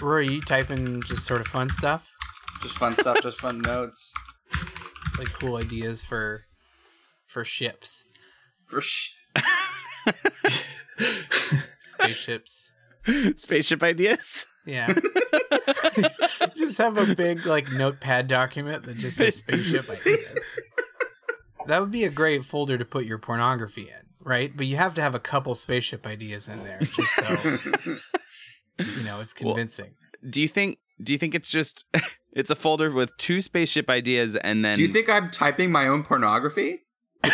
Rory, you typing just sort of fun stuff, Just fun stuff, just fun notes. like cool ideas for for ships, For sh- spaceships. Spaceship ideas. Yeah. just have a big like notepad document that just says spaceship ideas. That would be a great folder to put your pornography in, right? But you have to have a couple spaceship ideas in there just so you know it's convincing. Do you think? Do you think it's just? It's a folder with two spaceship ideas, and then Do you think I'm typing my own pornography?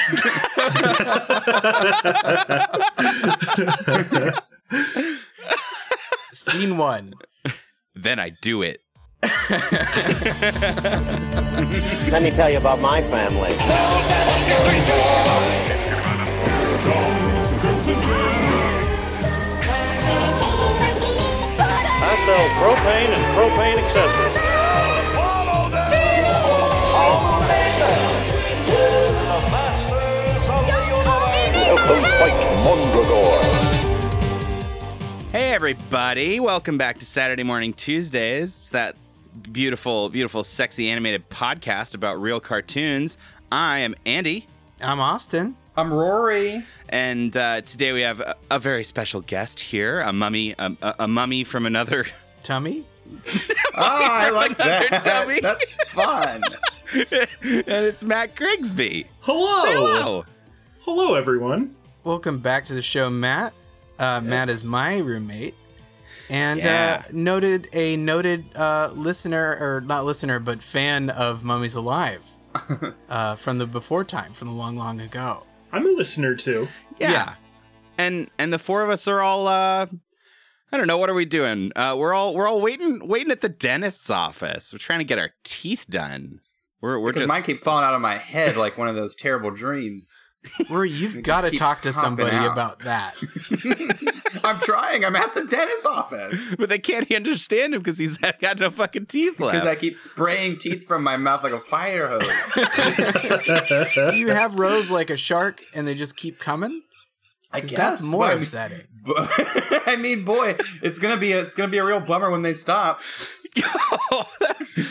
Scene one. then I do it. Let me tell you about my family. Sell propane and propane accessories. Welcome, fight Mondragor. Hey everybody, welcome back to Saturday Morning Tuesdays. It's that beautiful, beautiful, sexy animated podcast about real cartoons. I am Andy, I'm Austin. I'm Rory. and uh, today we have a, a very special guest here, a mummy, a, a, a mummy from another. Tummy? Oh, I like that. tummy. That's fun. and it's Matt Grigsby. Hello. Say hello. Hello, everyone. Welcome back to the show, Matt. Uh, Matt is my roommate. And Yeah. uh, noted a noted uh, listener, or not listener, but fan of Mummies Alive uh, from the before time, from the long, long ago. I'm a listener too. Yeah. Yeah. And and the four of us are all uh I don't know what are we doing? Uh we're all we're all waiting waiting at the dentist's office. We're trying to get our teeth done. We're we're Because just mine keep falling out of my head like one of those terrible dreams. Where you've got to talk to somebody out. about that. I'm trying. I'm at the dentist's office. but they can't understand him because he's got no fucking teeth left. Because I keep spraying teeth from my mouth like a fire hose. Do you have rows like a shark and they just keep coming? I 'Cause that's more but I mean- upsetting. I mean, boy, it's gonna be a, it's gonna be a real bummer when they stop.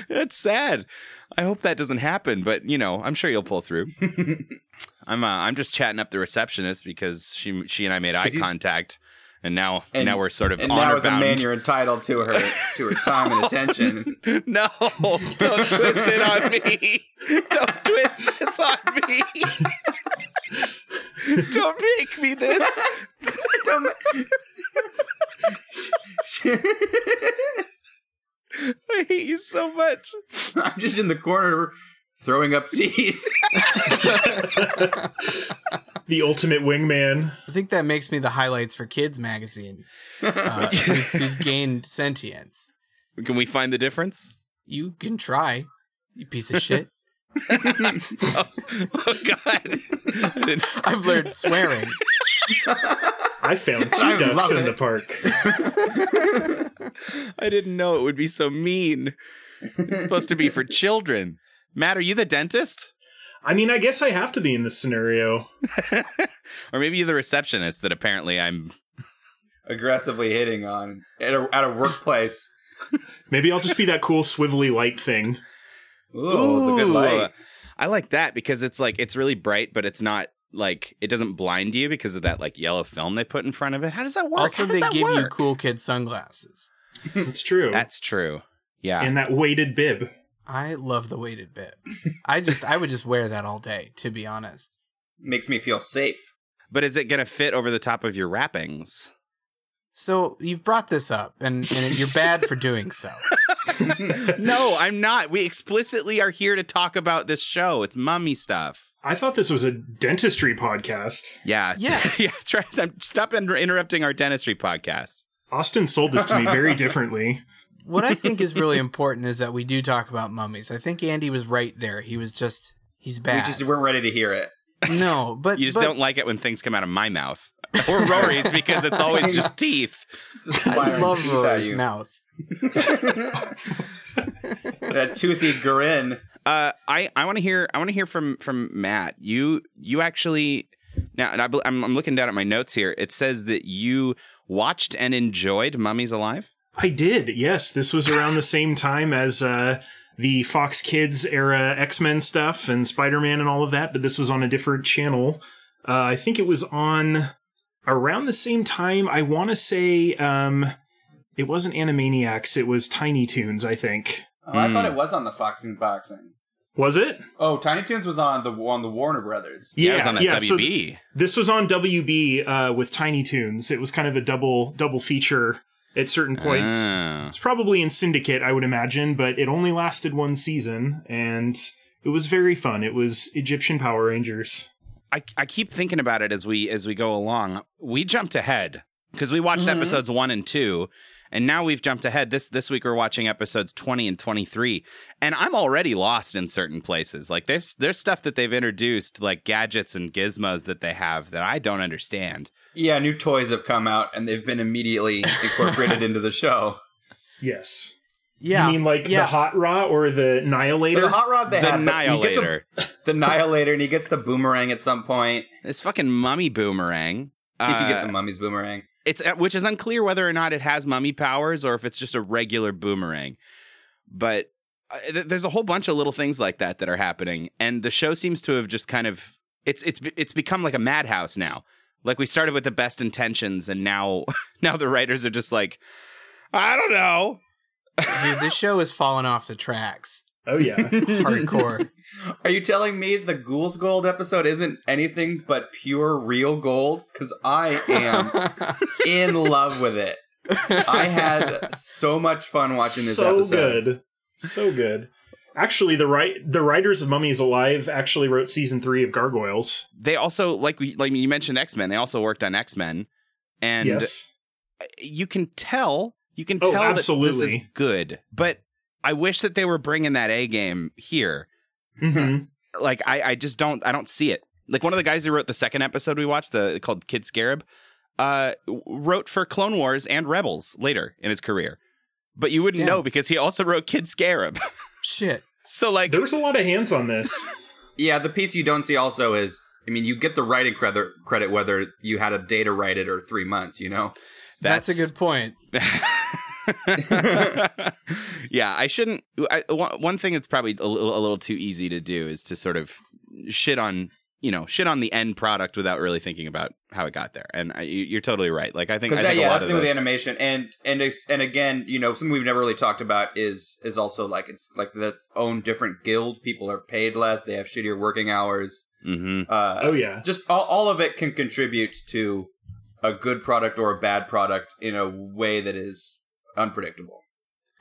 That's sad. I hope that doesn't happen, but you know, I'm sure you'll pull through. I'm uh, I'm just chatting up the receptionist because she she and I made eye contact, and now And- now we're sort of And now, as a man, you're entitled to her to her time and attention. No, don't twist it on me. Don't twist this on me. Don't make me this. Don't- I hate you so much. I'm just in the corner throwing up teeth. The ultimate wingman. I think that makes me the highlights for Kids magazine, uh, who's, who's gained sentience. Can we find the difference? You can try, you piece of shit. Oh God! I didn't- I've learned swearing. I found two I ducks in it. the park. I didn't know it would be so mean. It's supposed to be for children. Matt, are you the dentist? I mean, I guess I have to be in this scenario. Or maybe you're the receptionist that apparently I'm. Aggressively hitting on at a, at a workplace. Maybe I'll just be that cool swivelly light thing. Ooh, the good light. I like that because it's like, it's really bright, but it's not like, it doesn't blind you because of that like yellow film they put in front of it. How does that work? Also, they that give you cool kid sunglasses. It's true. That's true. Yeah. and that weighted bib. I love the weighted bib. I just, I would just wear that all day, to be honest. Makes me feel safe. but is it going to fit over the top of your wrappings? So you've brought this up, and, and you're bad for doing so. no, I'm not. We explicitly are here to talk about this show. It's mummy stuff. I thought this was a dentistry podcast. Yeah. Yeah. yeah. Try, stop inter- interrupting our dentistry podcast. Austin sold this to me very differently. What I think is really important is that we do talk about mummies. I think Andy was right there. He was just, he's bad. We bad. just weren't ready to hear it. no, but You just but don't like it when things come out of my mouth or Rory's because it's always just teeth. Just I love teeth Rory's mouth. That toothy grin. Uh, I I want to hear I want to hear from from Matt. You you actually Now, and I, I'm I'm looking down at my notes here. It says that you watched and enjoyed Mummies Alive. I did. Yes, this was around the same time as uh, the Fox Kids era X Men stuff and Spider Man and all of that, but this was on a different channel. Uh, I think it was on around the same time. I want to say um, it wasn't Animaniacs. It was Tiny Toons. I think. Oh, I Hmm. thought it was on the Foxing Boxing. Was it? Oh, Tiny Toons was on the on the Warner Brothers. it was on a yeah, so WB. this was on WB uh, with Tiny Toons. It was kind of a double double feature at certain points. Oh. It's probably in Syndicate, I would imagine, but it only lasted one season, and it was very fun. It was Egyptian Power Rangers. I, I keep thinking about it as we as we go along. We jumped ahead because we watched mm-hmm. episodes one and two, and now we've jumped ahead. This this week we're watching episodes twenty and twenty three, and I'm already lost in certain places. Like there's there's stuff that they've introduced, like gadgets and gizmos that they have that I don't understand. Yeah, new toys have come out and they've been immediately incorporated into the show. Yes. Yeah. You mean like yeah. the Hot Rod or the Annihilator? But the hot rod they The had, but a- Annihilator, the annihilator, and he gets the boomerang at some point. this fucking mummy boomerang. he gets Uh, a mummy's boomerang. it's uh, which is unclear whether or not it has mummy powers or if it's just a regular boomerang. But uh, th- there's a whole bunch of little things like that that are happening, and the show seems to have just kind of it's it's it's become like a madhouse now. Like we started with the best intentions, and now now the writers are just like, I don't know. Dude, this show has fallen off the tracks. oh yeah. Hardcore. Are you telling me the Ghouls Gold episode isn't anything but pure real gold? Because I am in love with it. I had so much fun watching this episode. so episode. good. So good. Actually, the right the writers of Mummies Alive actually wrote season three of Gargoyles. They also like we like you mentioned X Men. They also worked on X Men, and yes. you can tell you can Oh, tell that this is absolutely. good but i wish that they were bringing that a game here hmm like I, I just don't i don't see it like one of the guys who wrote the second episode we watched the called kid scarab uh wrote for clone wars and rebels later in his career but you wouldn't Damn. know because he also wrote kid scarab Shit. so like There was a lot of hands on this. Yeah, the piece you don't see also is, I mean, you get the writing credit credit whether you had a day to write it or three months. You know, That's, a good point. yeah, I shouldn't. I, one one thing that's probably a little, a little too easy to do is to sort of shit on, you know, shit on the end product without really thinking about how it got there. And I, you- you're totally right. Like I think, I because think yeah, a lot that's the of thing with animation, and and it's- and again, you know, something we've never really talked about is is also like it's like that's own different guild. People are paid less. They have shittier working hours. mm-hmm. Uh, Oh yeah. just all, all of it can contribute to a good product or a bad product in a way that is unpredictable.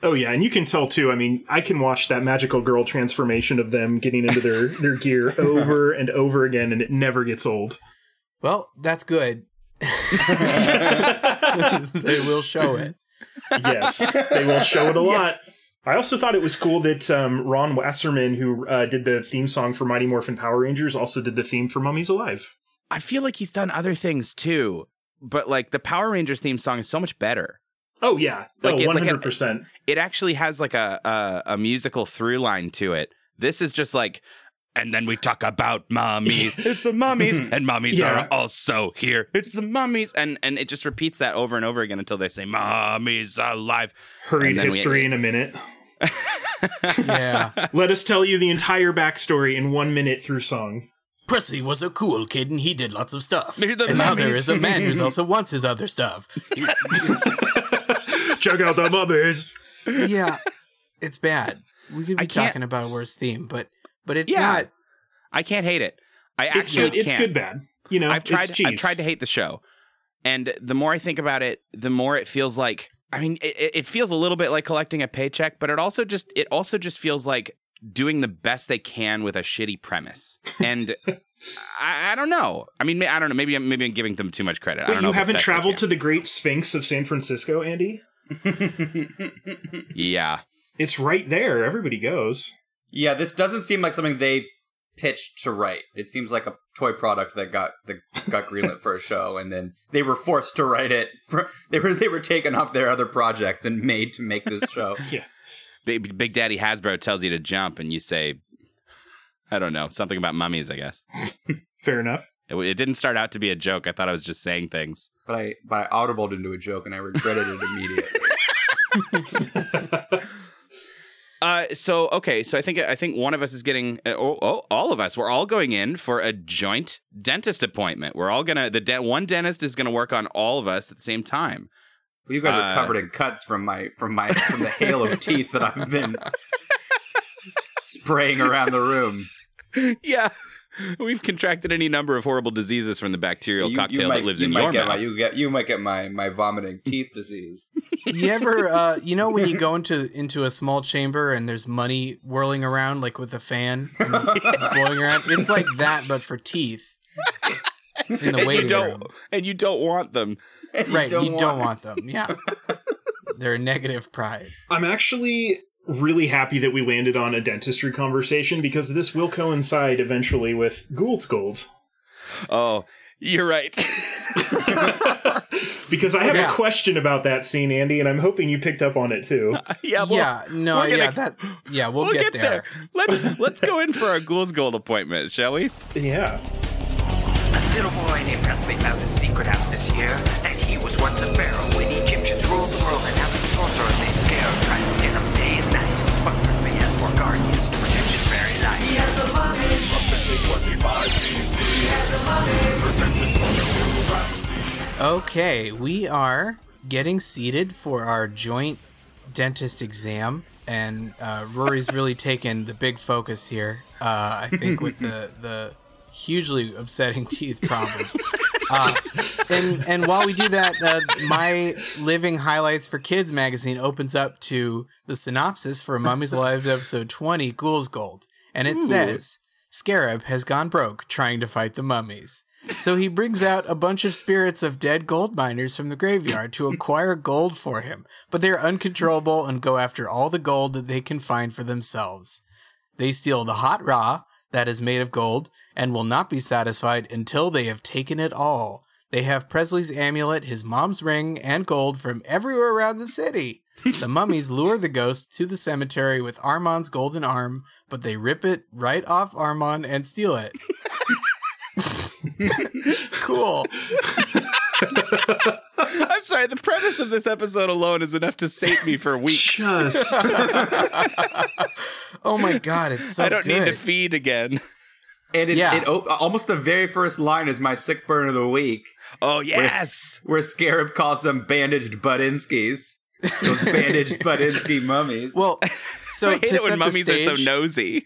Oh yeah, and you can tell too. I mean, I can watch that magical girl transformation of them getting into their their gear over and over again, and it never gets old. Well, that's good. they will show it. yes, they will show it a lot. I also thought it was cool that um, Ron Wasserman, who uh, did the theme song for Mighty Morphin Power Rangers, also did the theme for Mummies Alive. I feel like he's done other things too, but like the Power Rangers theme song is so much better. Oh yeah, Like oh it- one like it- hundred percent. It actually has like a, a a musical through line to it. This is just like. And then we talk about mummies. It's the mummies, and mummies Yeah. are also here. It's the mummies, and and it just repeats that over and over again until they say "mummies alive." Hurried And then we- history in a minute. Yeah. Let us tell you the entire backstory in one minute through song. Presley was a cool kid and he did lots of stuff. The and now there is a man who also wants his other stuff. He- Check out the mummies. yeah, it's bad. We could be talking about a worse theme, but but it's Yeah. not. I can't hate it. I It's actually good. It's can't. good. Bad. You know, I've tried. I've tried to hate the show, and the more I think about it, the more it feels like. I mean, it, it- it feels a little bit like collecting a paycheck, but it also just it also just feels like doing the best they can with a shitty premise. And I, I don't know. I mean, I don't know. Maybe I'm maybe I'm giving them too much credit. I don't know. you haven't traveled to the Great Sphinx of San Francisco, Andy? Yeah. It's right there. Everybody goes. Yeah, this doesn't seem like something they pitched to write. It seems like a toy product that got that got greenlit for a show, and then they were forced to write it. For, they were they were taken off their other projects and made to make this show. yeah. Big, Big Daddy Hasbro tells you to jump, and you say, I don't know, something about mummies, I guess. Fair enough. It, it didn't start out to be a joke. I thought I was just saying things. But I but I audibled into a joke and I regretted it immediately. Uh, so okay, so I think I think one of us is getting, uh, oh, oh, all of us, we're all going in for a joint dentist appointment. We're all gonna the de- one dentist is gonna work on all of us at the same time. Well, you guys are Uh, covered in cuts from my from my from the hail of teeth that I've been spraying around the room. yeah, we've contracted any number of horrible diseases from the bacterial You- cocktail you might, that lives you in might your get mouth. My, you get you might get my my vomiting teeth disease. You ever, uh, you know, when you go into into a small chamber and there's money whirling around, like with a fan, and it's blowing around. It's like that, but for teeth. In the and you waiting don't, room, and you don't want them. right? don't you don't want them. Yeah, they're a negative prize. I'm actually really happy that we landed on a dentistry conversation because this will coincide eventually with Ghoul's Gold. Oh, you're right. Because I have Yeah. a question about that scene, Andy, and I'm hoping you picked up on it too. yeah, well, yeah, no, gonna- yeah, that, yeah, we'll, we'll get, get, there. there. Let's let's go in for our Ghoul's Gold appointment, shall we? Yeah. A little boy named Presley found a secret out this year that he was once a pharaoh Okay, we are getting seated for our joint dentist exam, and uh, Rory's really taken the big focus here. Uh, I think with the the hugely upsetting teeth problem. Uh, and and while we do that, uh, my living highlights for kids magazine opens up to the synopsis for Mummies Alive episode twenty, Ghoul's Gold, and it says Scarab has gone broke trying to fight the mummies. So he brings out a bunch of spirits of dead gold miners from the graveyard to acquire gold for him, but they are uncontrollable and go after all the gold that they can find for themselves. They steal the Hot Ra that is made of gold and will not be satisfied until they have taken it all. They have Presley's amulet, his mom's ring, and gold from everywhere around the city. The mummies lure the ghost to the cemetery with Armon's golden arm, but they rip it right off Armon and steal it. cool. I'm sorry. The premise of this episode alone is enough to sate me for weeks. Just Oh my god, it's so I don't good. need to feed again. And it, Yeah. it almost the very first line is my sick burn of the week, Oh yes. where Scarab calls them bandaged butt Budinskis. Those bandaged Budinsky mummies. well, so I hate to it set when the mummies stage, are so nosy.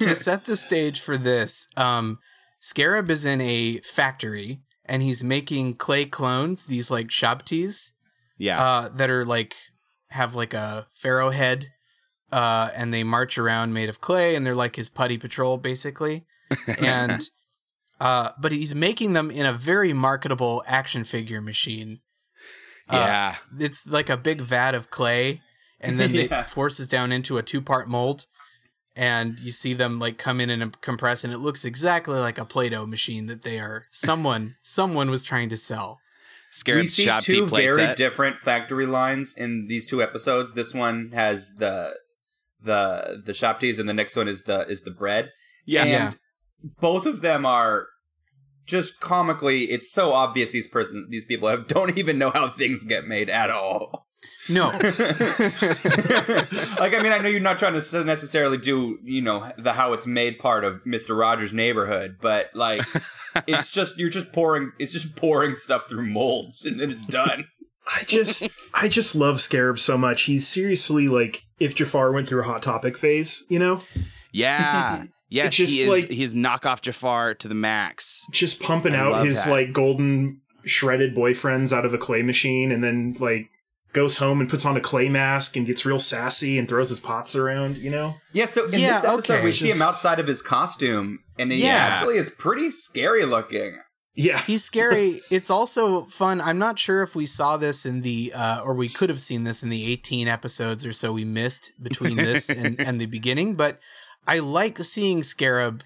to set the stage for this, um, Scarab is in a factory and he's making clay clones, these like shabtis, Yeah. uh, that are like have like a pharaoh head, uh, and they march around made of clay, and they're like his putty patrol basically, and uh, but he's making them in a very marketable action figure machine. Uh, yeah. It's like a big vat of clay, and then Yeah. it forces down into a two part mold. And you see them like come in and compress, and it looks exactly like a Play-Doh machine that they are someone someone was trying to sell. Scarab we see shop two very set. different factory lines in these two episodes. This one has the the the shabtis, and the next one is the is the bread. Yeah. and Yeah. both of them are just comically. It's so obvious these person these people have, don't even know how things get made at all. No, like I mean, I know you're not trying to necessarily do you know the how it's made part of Mister Rogers' neighborhood, but like it's just you're just pouring it's just pouring stuff through molds and then it's done. I just I just love Scarab so much. He's seriously like if Jafar went through a hot topic phase, you know? Yeah. Yes, It's just he is. like- he's knockoff Jafar to the max. Just pumping I out his that. like golden shredded boyfriends out of a clay machine and then like goes home and puts on a clay mask and gets real sassy and throws his pots around, you know? Yeah, so in Yeah, this episode okay. we see him outside of his costume, and he Yeah. actually is pretty scary looking. Yeah. He's scary. it's also fun. I'm not sure if we saw this in the, uh, or we could have seen this in the 18 episodes or so we missed between this and, and the beginning, but I like seeing Scarab,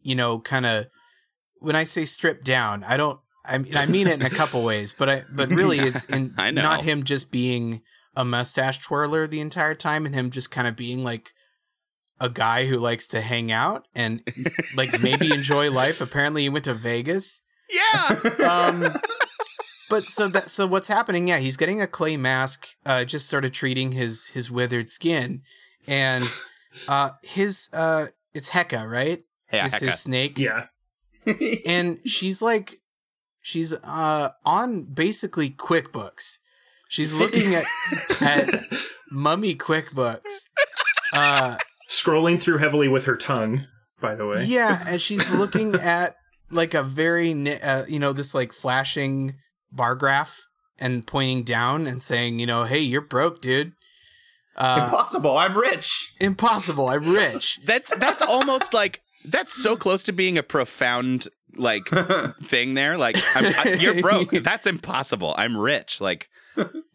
you know, kind of, when I say stripped down, I don't, I mean, I mean it in a couple ways, but I, but really it's in, not him just being a mustache twirler the entire time and him just kind of being like a guy who likes to hang out and like maybe enjoy life. Apparently, he went to Vegas. Yeah. Um, but so that so what's happening? Yeah, he's getting a clay mask, uh, just sort of treating his his withered skin, and uh, his uh, it's Heka, right? Yeah, is Heka. his snake? Yeah. and she's like she's uh on basically quickbooks she's looking at at mummy quickbooks uh Scrolling through heavily with her tongue, by the way. yeah and she's looking at like a very uh, you know this like flashing bar graph and pointing down and saying you know hey you're broke dude uh Impossible. I'm rich. impossible i'm rich That's that's almost like that's so close to being a profound like thing there. Like I'm, I, you're broke. That's impossible. I'm rich. Like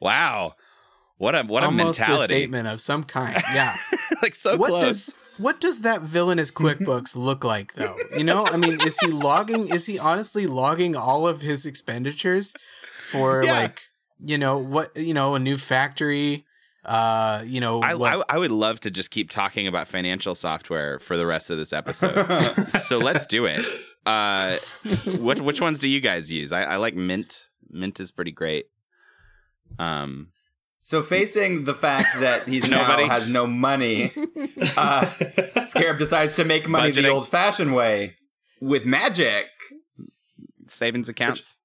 wow, what a what a almost a mentality. statement of some kind yeah like so what close. does what does that villainous QuickBooks look like though? You know, I mean, is he logging? Is he honestly logging all of his expenditures for Yeah. like you know what you know a new factory? Uh, you know, I, what, I I would love to just keep talking about financial software for the rest of this episode. so let's do it. Uh, what which ones do you guys use? I, I like Mint. Mint is pretty great. Um, So facing the fact that he's Nobody. now has no money, uh, Scarab decides to make money the old-fashioned way with magic. savings accounts.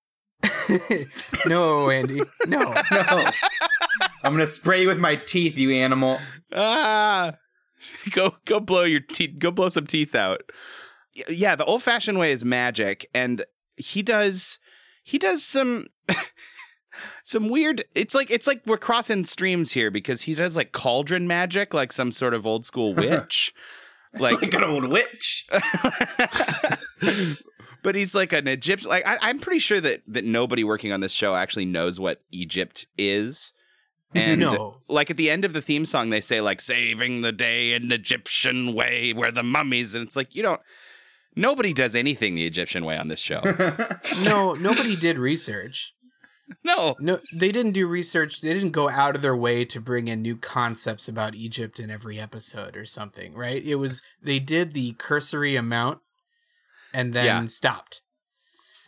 no, Andy, no. No. I'm gonna spray you with my teeth, you animal. ah, go go blow your teeth. Go blow some teeth out. Yeah, the old fashioned way is magic, and he does he does some. Some weird. It's like it's like we're crossing streams here because he does like cauldron magic, like some sort of old school witch. Like Like an old witch. But he's like an Egyptian. Like I, I'm pretty sure that that nobody working on this show actually knows what Egypt is. And No. like at the end of the theme song, they say like "saving the day in the Egyptian way," where the mummies, and it's like you don't. Nobody does anything the Egyptian way on this show. No, nobody did research. no, No, they didn't do research. They didn't go out of their way to bring in new concepts about Egypt in every episode or something, right? It was they did the cursory amount and then Yeah. stopped.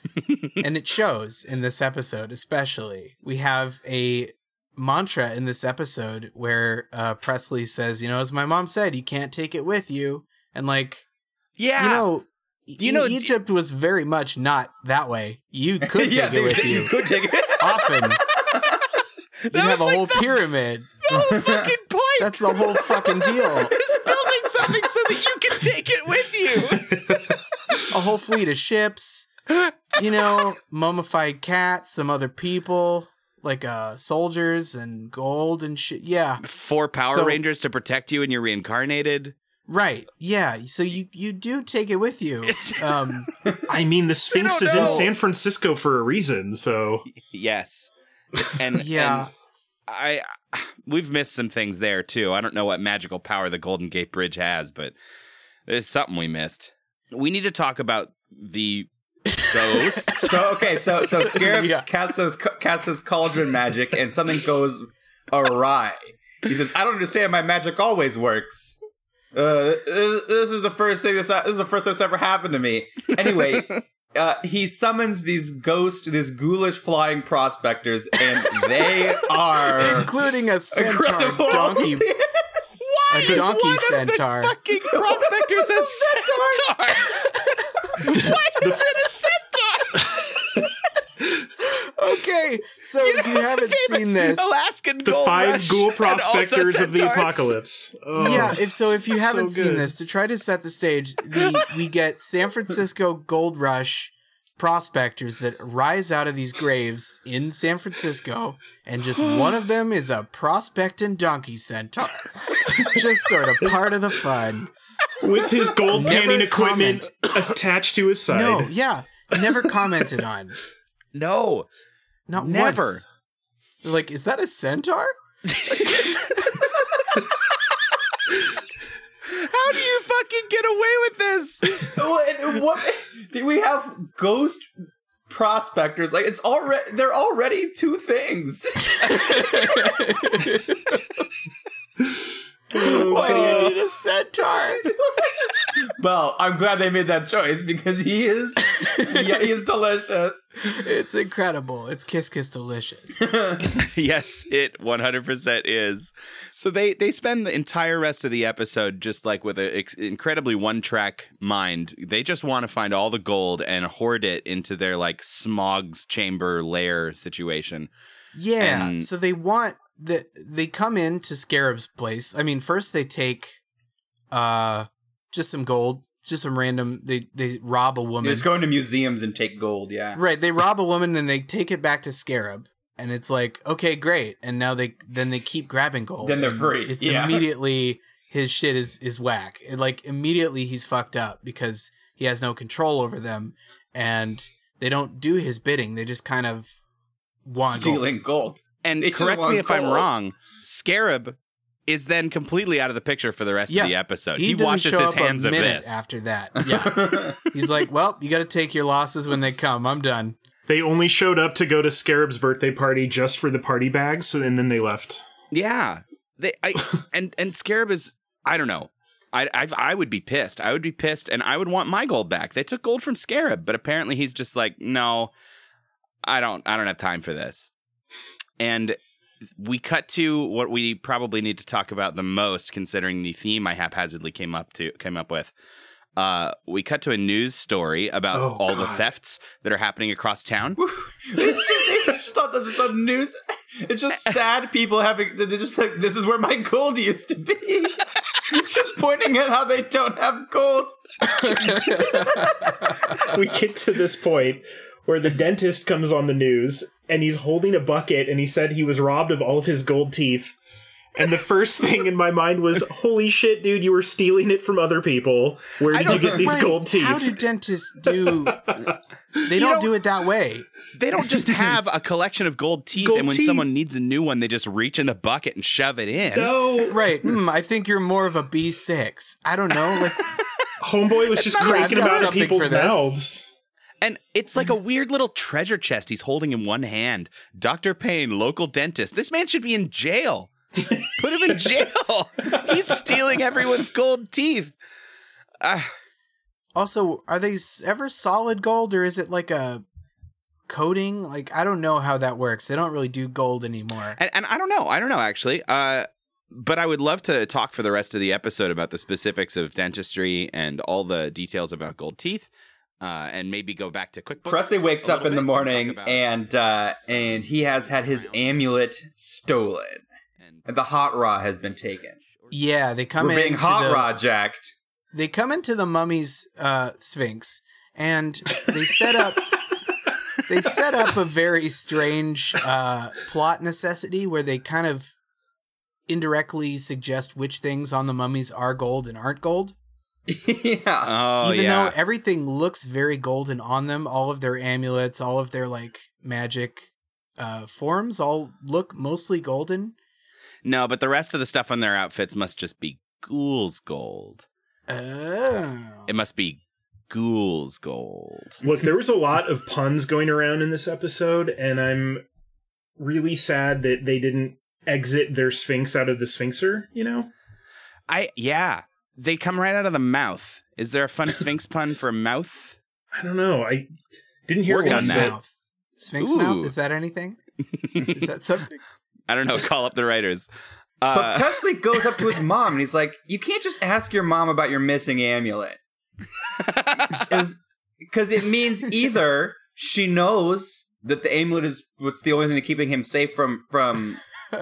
and it shows in this episode, especially. We have a mantra in this episode where uh, Presley says, "You know, as my mom said, you can't take it with you," and like yeah, you know. You know- E- Egypt was very much not that way. You could take yeah, it with you You could take it. often. You'd have a like whole the- pyramid. the whole fucking point. That's the whole fucking deal. Is building something so that you can take it with you. A whole fleet of ships. You know, mummified cats, some other people, like uh soldiers and gold and shit. Yeah. Four Power So- Rangers to protect you when you're reincarnated. Right. Yeah. So you you do take it with you. Um I mean, the Sphinx don't is in. San Francisco for a reason, so Yes. And Yeah. and I we've missed some things there too. I don't know what magical power the Golden Gate Bridge has, but there's something we missed. We need to talk about the ghosts. So okay, so so Scarab Yeah. casts his casts his cauldron magic, and something goes awry. He says, "I don't understand. My magic always works." Uh, this this is the first thing this, this is the first time it's ever happened to me. Anyway, uh, he summons these ghost, these ghoulish flying prospectors, and they are including a centaur incredible. donkey Why A is donkey one of the centaur. fucking prospectors a centaur? Why is it a centaur? Okay. So if you haven't seen this Alaskan the gold five rush ghoul prospectors of the apocalypse. Oh. Yeah, if so, if you haven't seen this, to try to set the stage, the, we get San Francisco gold rush prospectors that rise out of these graves in San Francisco, and just one of them is a prospecting donkey centaur. just sort of part of the fun. with his gold Never panning equipment attached to his side. No, yeah, never commented on. No, Not Never. once. Like, is that a centaur? how do you fucking get away with this? what, what we have ghost prospectors like it's already they're already two things Oh, Why do you need a centaur. Well, I'm glad they made that choice because he is yeah, he is delicious. It's incredible. It's kiss kiss delicious. yes, it 100% is. So they they spend the entire rest of the episode just like with an ex- incredibly one-track mind. They just want to find all the gold and hoard it into their like Smaug's chamber lair situation. Yeah. And- so they want that they come into Scarab's place. I mean, first they take uh just some gold, just some random they they rob a woman. just going to museums and take gold. Yeah. Right, they rob a woman and they take it back to Scarab. And it's like, okay, great. And now they then they keep grabbing gold. Then they're free, It's yeah. immediately his shit is is whack. It, like immediately he's fucked up because he has no control over them and they don't do his bidding. They just kind of want gold. Stealing gold. And They correct me if I'm wrong, Scarab is then completely out of the picture for the rest Yeah. of the episode. He, He, washes show his up hands a of minute this. after that. Yeah. He's like, well, you got to take your losses when they come. I'm done. They only showed up to go to Scarab's birthday party just for the party bags, and then they left. Yeah, they I and and Scarab is I don't know. I, I I would be pissed. I would be pissed, and I would want my gold back. They took gold from Scarab, but apparently he's just like, no, I don't. I don't have time for this. And we cut to what we probably need to talk about the most, considering the theme I haphazardly came up to came up with. Uh, we cut to a news story about Oh, all the thefts that are happening across town. It's just it's just on the, just on news. It's just sad people having. They're just like this is where my gold used to be. just pointing at how they don't have gold. we get to this point where the dentist comes on the news and he's holding a bucket and he said he was robbed of all of his gold teeth. And the first thing in my mind was, holy shit, dude, you were stealing it from other people. Where did you get these Right, gold teeth? How do dentists do? They don't know- do it that way. They don't just have a collection of gold teeth, Gold and when teeth. someone needs a new one, they just reach in the bucket and shove it in. no. Right. Hmm, I think you're more of a B6. I don't know. Like, Homeboy was just not- cranking I've got them out of something people's for this. mouths. And it's like a weird little treasure chest he's holding in one hand. Dr. Payne, local dentist. This man should be in jail. Put him in jail. he's stealing everyone's gold teeth. Ah, also, are they ever solid gold or is it like a coating? Like, I don't know how that works. They don't really do gold anymore. and, and I don't know. I don't know, actually. Uh, but I would love to talk for the rest of the episode about the specifics of dentistry and all the details about gold teeth. Uh, and maybe go back to QuickBooks. Presley wakes up little in the morning and uh, and he has had his amulet stolen. and The Hot Ra has been taken. Yeah, they come We're in. being Hot Ra jacked. They come into the mummy's uh, sphinx and they set up. they set up a very strange uh, plot necessity where they kind of indirectly suggest which things on the mummies are gold and aren't gold. yeah. Oh even yeah. though everything looks very golden on them all of their amulets all of their like magic uh forms all look mostly golden No, but the rest of the stuff on their outfits must just be ghouls gold. oh It must be ghouls gold. Look, there was a lot of puns going around in this episode, and I'm really sad that they didn't exit their sphinx out of the sphinxer, you know? I yeah, they come right out of the mouth. Is there a fun sphinx pun for mouth? I don't know. I didn't hear Work one. sphinx mouth sphinx Ooh. mouth is that anything is that something I don't know. Call up the writers. But Uh, Presley goes up to his mom and he's like, "You can't just ask your mom about your missing amulet, because it means either she knows that the amulet is what's the only thing that's keeping him safe from from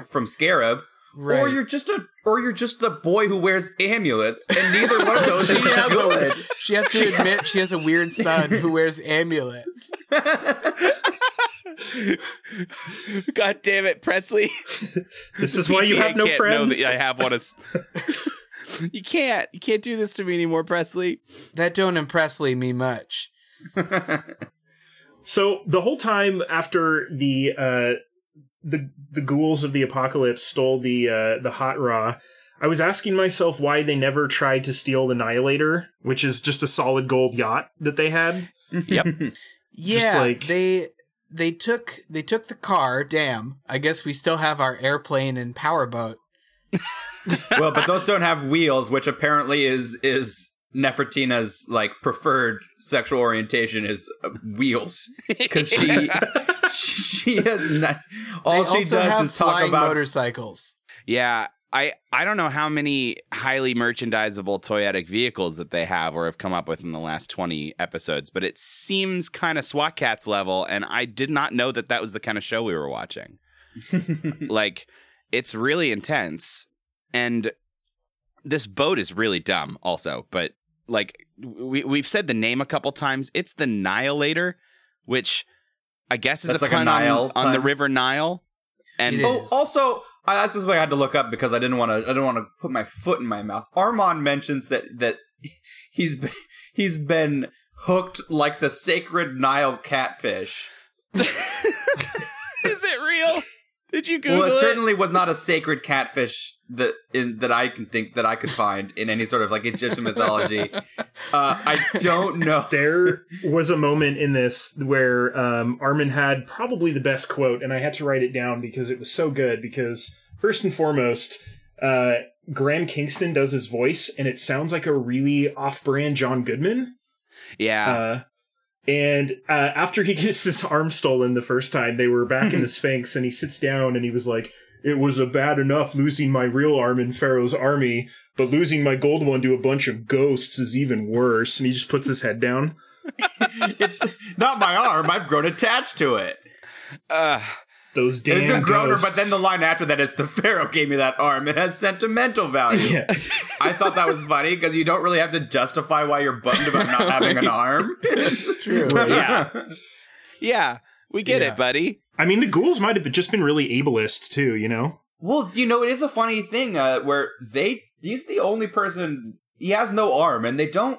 from Scarab, right or you're just a or you're just a boy who wears amulets, and neither one of those she is has, good. a, she has to admit she has a weird son who wears amulets God damn it, Presley! This is why you have no friends. that I have one. As- you can't. You can't do this to me anymore, Presley. that don't impress Lee me much So the whole time after the uh, the the ghouls of the apocalypse stole the uh, the Hot Ra, I was asking myself why they never tried to steal the Annihilator, which is just a solid gold yacht that they had. Yep. Yeah, like- they they took they took the car. Damn, I guess we still have our airplane and powerboat. well, but those don't have wheels, which apparently is is Nefertina's like preferred sexual orientation is uh, wheels because she, she has not all they she does is talk about motorcycles. Yeah, I I don't know how many highly merchandisable toyetic vehicles that they have or have come up with in the last 20 episodes, but it seems kind of SWAT Cats level and I did not know that that was the kind of show we were watching. like it's really intense and this boat is really dumb also, but like we we've said the name a couple times. It's the Nihilator, which I guess is That's a like a pun on, Nile on the river Nile. And It Oh, also, I, that's just what I had to look up because I didn't want to. I didn't want to put my foot in my mouth. Armon mentions that that he's been, he's been hooked like the sacred Nile catfish. is it real? Did you Google well, it it? certainly was not a sacred catfish that in that I can think that I could find in any sort of like Egyptian mythology. Uh, I don't know. there was a moment in this where um, Armon had probably the best quote, and I had to write it down because it was so good. Because first and foremost, uh, Graham Kingston does his voice, and it sounds like a really off-brand John Goodman. Yeah. Uh, and uh, after he gets his arm stolen the first time, they were back in the Sphinx, and he sits down and he was like, "It was a bad enough losing my real arm in Pharaoh's army." But losing my gold one to a bunch of ghosts is even worse. And he just puts his head down. It's not my arm. I've grown attached to it. Uh, Those damn It's a groaner, ghosts. but then the line after that is the Pharaoh gave me that arm. It has sentimental value. yeah. I thought that was funny because you don't really have to justify why you're bummed about not having an arm. It's true. yeah. yeah. We get Yeah. it, buddy. I mean, the ghouls might have just been really ableist too, you know? well, you know, it is a funny thing uh, where they he's the only person he has no arm, and they don't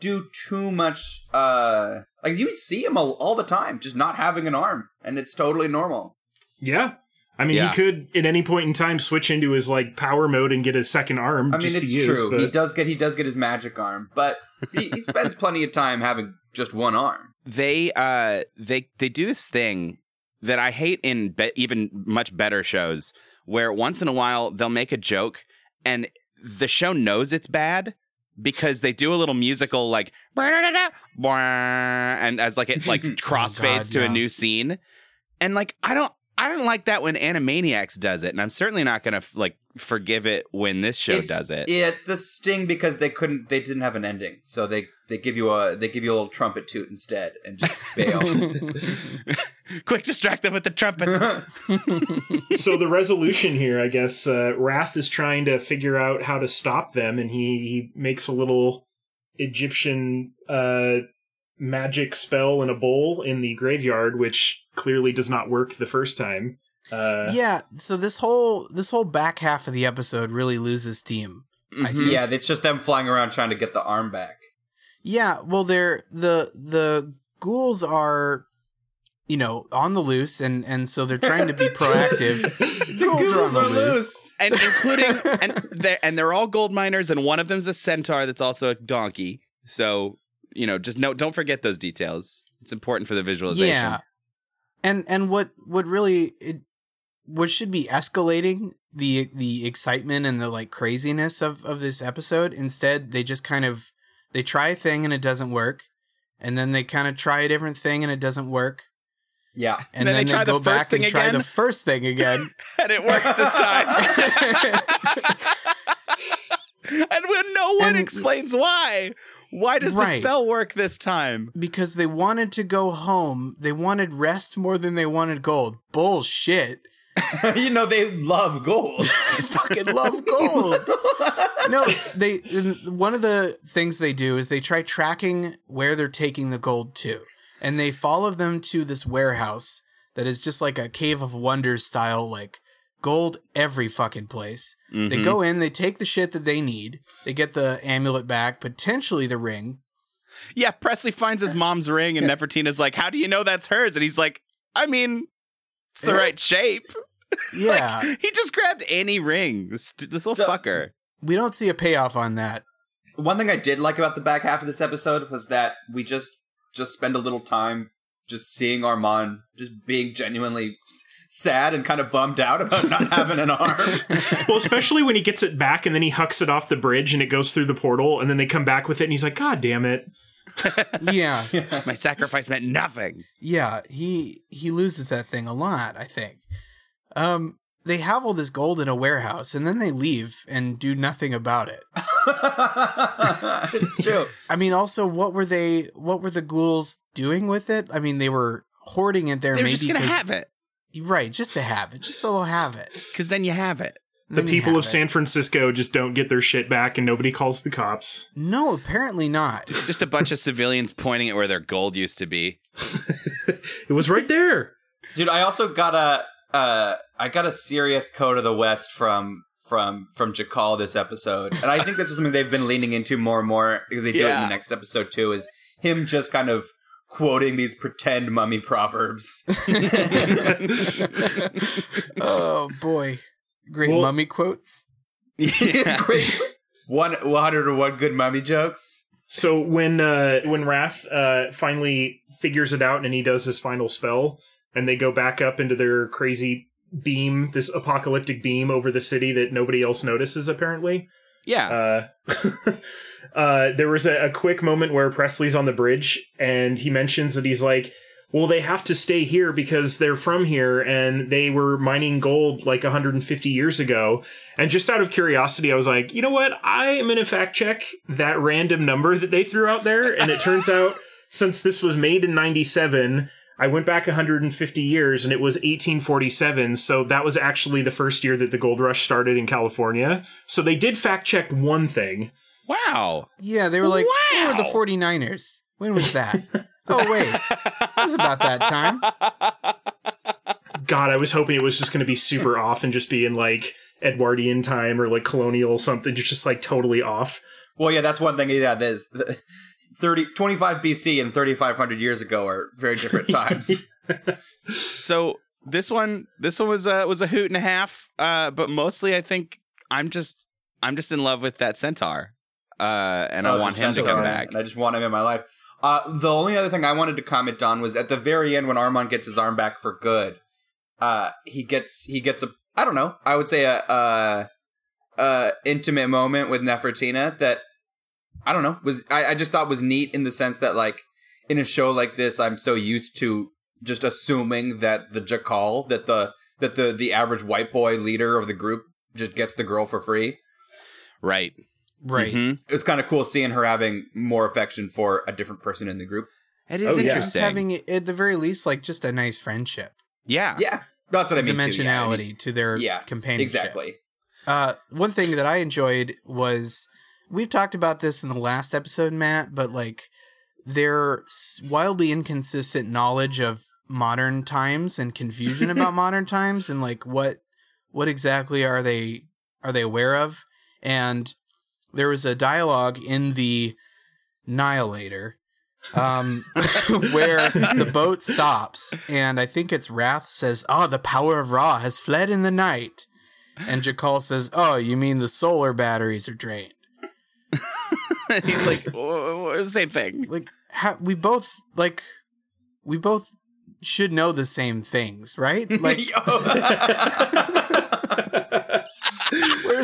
do too much. Uh, like you would see him all, all the time, just not having an arm, and it's totally normal. Yeah. I mean, Yeah. he could at any point in time switch into his like power mode and get a second arm I mean, just it's to use. true. But He does get he does get his magic arm, but he, he spends plenty of time having just one arm. They uh they they do this thing that I hate in be- even much better shows where once in a while they'll make a joke and the show knows it's bad because they do a little musical like and as like it like crossfades to a new scene and like I don't I don't like that when Animaniacs does it and I'm certainly not gonna like forgive it when this show it's, does it Yeah, it's the sting because they couldn't they didn't have an ending. So they they give you a they give you a little trumpet toot instead and just bail. quick distract them with the trumpet so the resolution here, I guess, uh, Rath is trying to figure out how to stop them, and he, he makes a little Egyptian uh, magic spell in a bowl in the graveyard, which clearly does not work the first time. Uh, yeah. So this whole this whole back half of the episode really loses steam. I think. yeah, it's just them flying around trying to get the arm back. Yeah, well, they're the the ghouls are, you know, on the loose, and and so they're trying to be proactive. the ghouls are on the loose. and including and they're and they're all gold miners, and one of them's a centaur that's also a donkey. So you know, just no, don't forget those details. It's important for the visualization. Yeah, and and what what really it what should be escalating the the excitement and the like craziness of of this episode. Instead, they just kind of they try a thing and it doesn't work, and then they kind of try a different thing and it doesn't work, Yeah. and, then then, they they, try the go back and thing try the first thing again. and it works this time. and when no one And- explains why, why does the spell work this time? because they wanted to go home. They wanted rest more than they wanted gold. Bullshit. you know they love gold. I fucking love gold. no, they one of the things they do is they try tracking where they're taking the gold to. And they follow them to this warehouse that is just like a cave of wonders style like gold every fucking place. They mm-hmm. go in, they take the shit that they need. They get the amulet back, potentially the ring. Yeah, Presley finds his mom's ring, and Nefertina's like, "How do you know that's hers?" And he's like, "I mean, it's the Yeah. right shape." Yeah. Like, he just grabbed any ring. This, this little So- fucker. we don't see a payoff on that. One thing I did like about the back half of this episode was that we just just spend a little time just seeing Armon just being genuinely sad and kind of bummed out about not having an arm. well, especially when he gets it back and then he hucks it off the bridge and it goes through the portal and then they come back with it and he's like, God damn it. yeah, My sacrifice meant nothing. yeah. He he loses that thing a lot. I think. Um, they have all this gold in a warehouse, and then they leave and do nothing about it. it's true. I mean, also, what were they? What were the ghouls doing with it? I mean, they were hoarding it there, They were maybe just gonna 'cause- have it right, just to have it, just so they'll have it. because then you have it. The Then you people of it. San Francisco just don't get their shit back and nobody calls the cops. No, apparently not. Just a bunch of civilians pointing at where their gold used to be. It was right there. Dude, I also got a uh I got a serious code of the West from from from Jakal this episode. And I think that's just something they've been leaning into more and more because they do it in the next episode too, is him just kind of quoting these pretend mummy proverbs. Oh boy, great Well- mummy quotes. Yeah. Great. One 101 good mummy jokes. So when uh when Rath uh finally figures it out and he does his final spell and they go back up into their crazy beam, this apocalyptic beam over the city that nobody else notices apparently. yeah. Uh, uh, there was a, a quick moment where Presley's on the bridge and he mentions that he's like, well, they have to stay here because they're from here and they were mining gold like 150 years ago. And just out of curiosity, I was like, you know what? I am going to fact check that random number that they threw out there. And it turns out, since this was made in 97, I went back 150 years and it was 1847. So that was actually the first year that the gold rush started in California. So they did fact check one thing. Wow. Yeah, they were like, "Where were the Wow. 49ers? When was that? oh wait, it was about that time." God, I was hoping it was just going to be super off and just be in like Edwardian time or like colonial something, just just like totally off. Well, yeah, that's one thing. Yeah, there's 30, 25 BC and 3,500 years ago are very different times. So this one, this one was a was a hoot and a half. Uh, but mostly, I think I'm just I'm just in love with that centaur. Uh, and I Oh, want the him to centaur, come back. And I just want him in my life. Uh, the only other thing I wanted to comment on was at the very end when Armon gets his arm back for good. Uh, he gets he gets a I don't know I would say a uh, uh, intimate moment with Nefertina that I don't know was I, I just thought was neat in the sense that like in a show like this I'm so used to just assuming that the Jakal that the that the the average white boy leader of the group just gets the girl for free. Right. Right. Mhm. It was kind of cool seeing her having more affection for a different person in the group. It is Oh, yeah. Just interesting. having at the very least like just a nice friendship, yeah. Yeah, that's what I mean. too, yeah. I dimensionality mean, to their Yeah, companionship. exactly. Uh, one thing that I enjoyed was we've talked about this in the last episode, Matt, but like their s- wildly inconsistent knowledge of modern times and confusion about modern times and like what what exactly are they are they aware of? And there was a dialogue in the Nihilator um, where the boat stops, and I think it's Rath says, "Oh, the power of Ra has fled in the night." And Jakal says, "Oh, you mean the solar batteries are drained?" He's like "Wha- wha- same thing. Like, we both like, we both should know the same things, right? Like,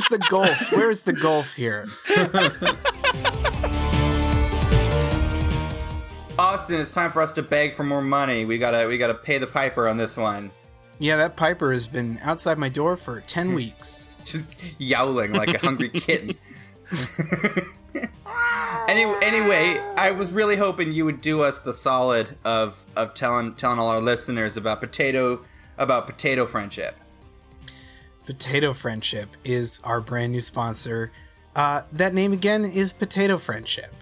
where's the gulf? Where's the gulf here? Austin, it's time for us to beg for more money. We gotta we gotta pay the piper on this one. Yeah, that Piper has been outside my door for ten hmm. weeks. Just yowling like a hungry kitten. anyway, anyway, I was really hoping you would do us the solid of of telling telling all our listeners about potato about potato friendship. Potato Friendship is our brand new sponsor. Uh, that name again is Potato Friendship.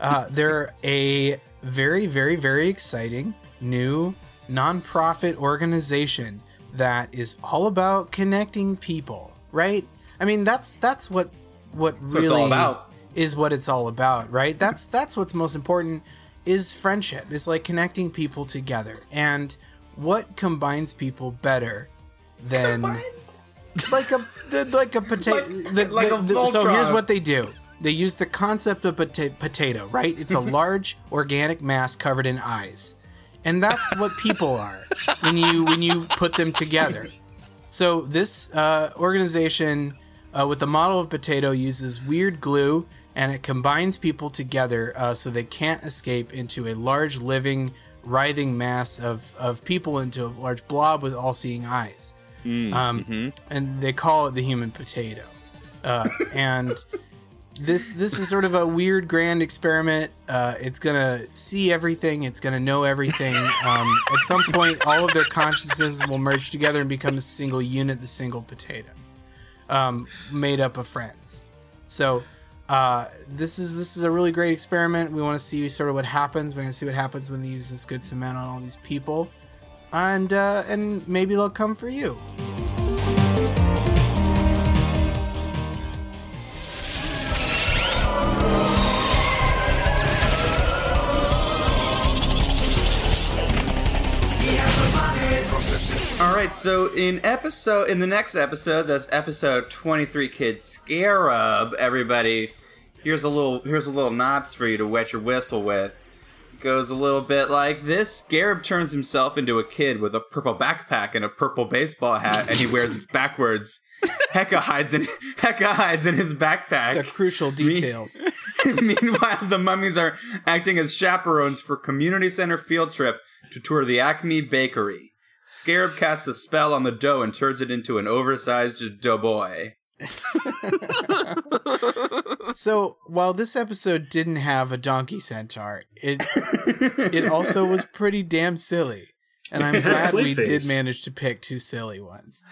Uh, they're a very, very, very exciting new nonprofit organization that is all about connecting people. Right? I mean, that's that's what what what really it's all about. is what it's all about. Right? That's that's what's most important is friendship. It's like connecting people together. And what combines people better than like a the, like a potato. Like- the, like the- a the- so here's what they do. They use the concept of pota- potato, right? It's a large organic mass covered in eyes, and that's what people are when you when you put them together. So this uh, organization uh, with the model of potato uses weird glue and it combines people together uh, so they can't escape into a large living writhing mass of, of people into a large blob with all-seeing eyes um, and they call it the human potato. Uh, and this this is sort of a weird grand experiment. Uh, it's gonna see everything. It's gonna know everything. Um, at some point all of their consciousnesses will merge together and become a single unit the single potato um, made up of friends. So uh, this is this is a really great experiment. We want to see sort of what happens. We're gonna see what happens when they use this good cement on all these people and uh, and maybe they'll come for you All right, so in episode in the next episode, that's episode 23 Kid Scarab, everybody. Here's a little here's a little knobs for you to wet your whistle with. It goes a little bit like this. Scarab turns himself into a kid with a purple backpack and a purple baseball hat and he wears backwards. Heka hides in Heka hides in his backpack. the crucial details Meanwhile, the mummies are acting as chaperones for community center field trip to tour the Acme Bakery. Scarab casts a spell on the dough and turns it into an oversized doughboy. So while this episode didn't have a donkey centaur, it it also was pretty damn silly. And I'm glad we did manage to pick two silly ones.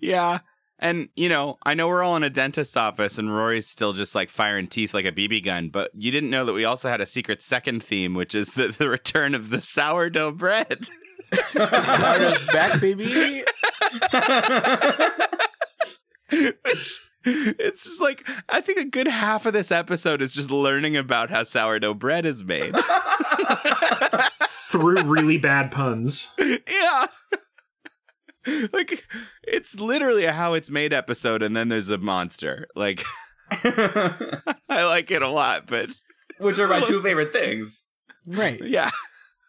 Yeah. And, you know, I know we're all in a dentist's office and Rory's still just like firing teeth like a BB gun, but you didn't know that we also had a secret second theme, which is the, the return of the sourdough bread. Sarah's back, baby. Which- it's just like, I think a good half of this episode is just learning about how sourdough bread is made. Through really bad puns. yeah. like, it's literally a how it's made episode, and then there's a monster. Like, I like it a lot, but Which are my two favorite things. Right. yeah.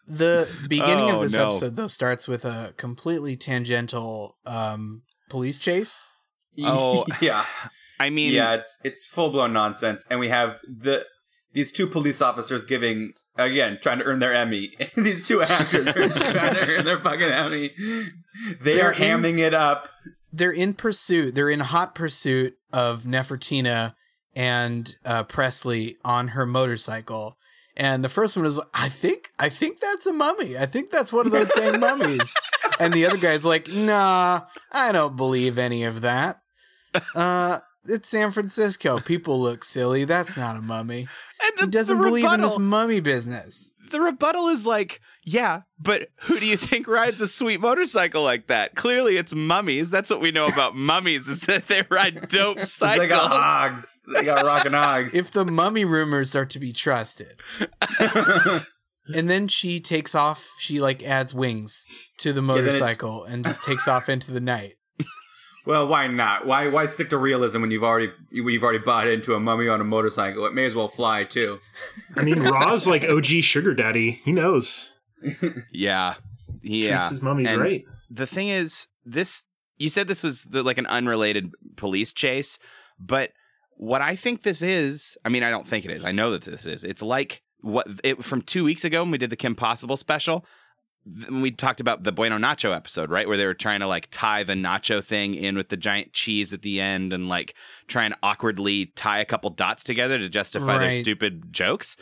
The beginning Oh, of this no. episode though starts with a completely tangential um, police chase. Oh, yeah. I mean, Yeah, it's it's full blown nonsense. And we have the these two police officers giving again, trying to earn their Emmy. these two actors are trying to earn their fucking Emmy. They They're are in- hamming it up. They're in pursuit. They're in hot pursuit of Nefertina and uh, Presley on her motorcycle. And the first one is, I think, I think that's a mummy. I think that's one of those dang mummies. And the other guy's like, Nah, I don't believe any of that. Uh, it's San Francisco. People look silly. That's not a mummy. and the, He doesn't the believe in this mummy business. the rebuttal is like, yeah, but who do you think rides a sweet motorcycle like that? Clearly, it's mummies. That's what we know about mummies is that they ride dope cycles. They got hogs. They got rockin' hogs. if the mummy rumors are to be trusted. and then she takes off, she like adds wings to the motorcycle and just takes off into the night. Well, why not? Why why stick to realism when you've already when you've already bought into a mummy on a motorcycle? It may as well fly too. I mean, Ra's like OG sugar daddy. He knows. Yeah, yeah. Treats his mummies And right. The thing is, this you said this was the, like an unrelated police chase, but what I think this is, I mean, I don't think it is. I know that this is. It's like what it from two weeks ago when we did the Kim Possible special. We talked about the Bueno Nacho episode, right? Where they were trying to like tie the nacho thing in with the giant cheese at the end and like try and awkwardly tie a couple dots together to justify their stupid jokes.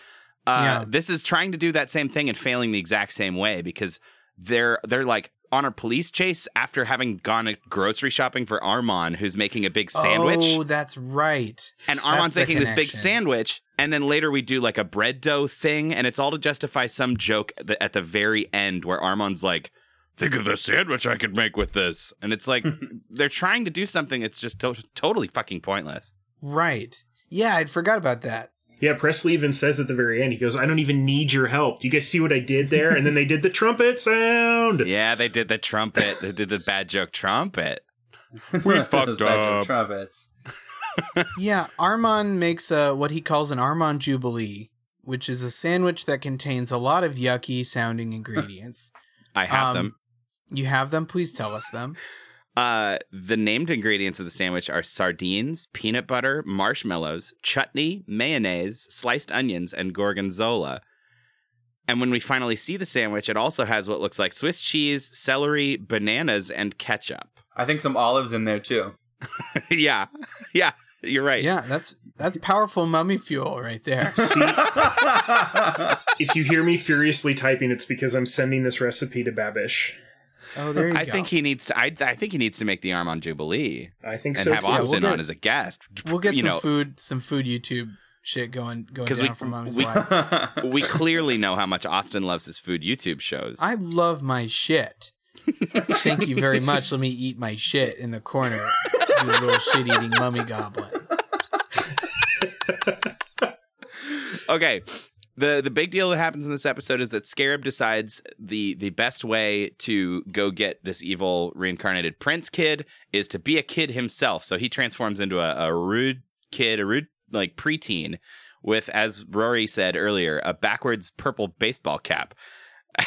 Uh, Yeah. This is trying to do that same thing and failing the exact same way because they're they're like on a police chase after having gone grocery shopping for Armon, who's making a big sandwich, Oh, that's right. and Armon's making this big sandwich, and then later we do like a bread dough thing, and it's all to justify some joke at the, at the very end where Armon's like. Think of the sandwich I could make with this. And it's like they're trying to do something that's just to- totally fucking pointless. Right. Yeah, I'd forgot about that. Yeah, Presley even says at the very end, he goes, I don't even need your help. Do you guys see what I did there? And then they did the trumpet sound. Yeah, they did the trumpet. They did the bad joke trumpet. We Those fucked bad joke up. trumpets. Yeah, Armon makes a what he calls an Armon Jubilee which is a sandwich that contains a lot of yucky sounding ingredients. I have Um, them. You have them? Please tell us them. Uh, the named ingredients of the sandwich are sardines, peanut butter, marshmallows, chutney, mayonnaise, sliced onions, and gorgonzola. And when we finally see the sandwich, it also has what looks like Swiss cheese, celery, bananas, and ketchup. I think some olives in there too. yeah, yeah, you're right. Yeah, that's that's powerful mummy fuel right there. See, if you hear me furiously typing, it's because I'm sending this recipe to Babish. Oh, there you go. I go. think he needs to. I, I think he needs to make the Armon Jubilee I think and so And have too. we'll Austin get- on as a guest. we'll get you some know, food, some food YouTube shit going going 'Cause down we- for Mommy's we- life. we clearly know how much Austin loves his food YouTube shows. I love my shit. Thank you very much. Let me eat my shit in the corner. You little shit eating mummy goblin. okay. The the big deal that happens in this episode is that Scarab decides the the best way to go get this evil reincarnated prince kid is to be a kid himself. So he transforms into a, a rude kid, a rude like preteen with, as Rory said earlier, a backwards purple baseball cap.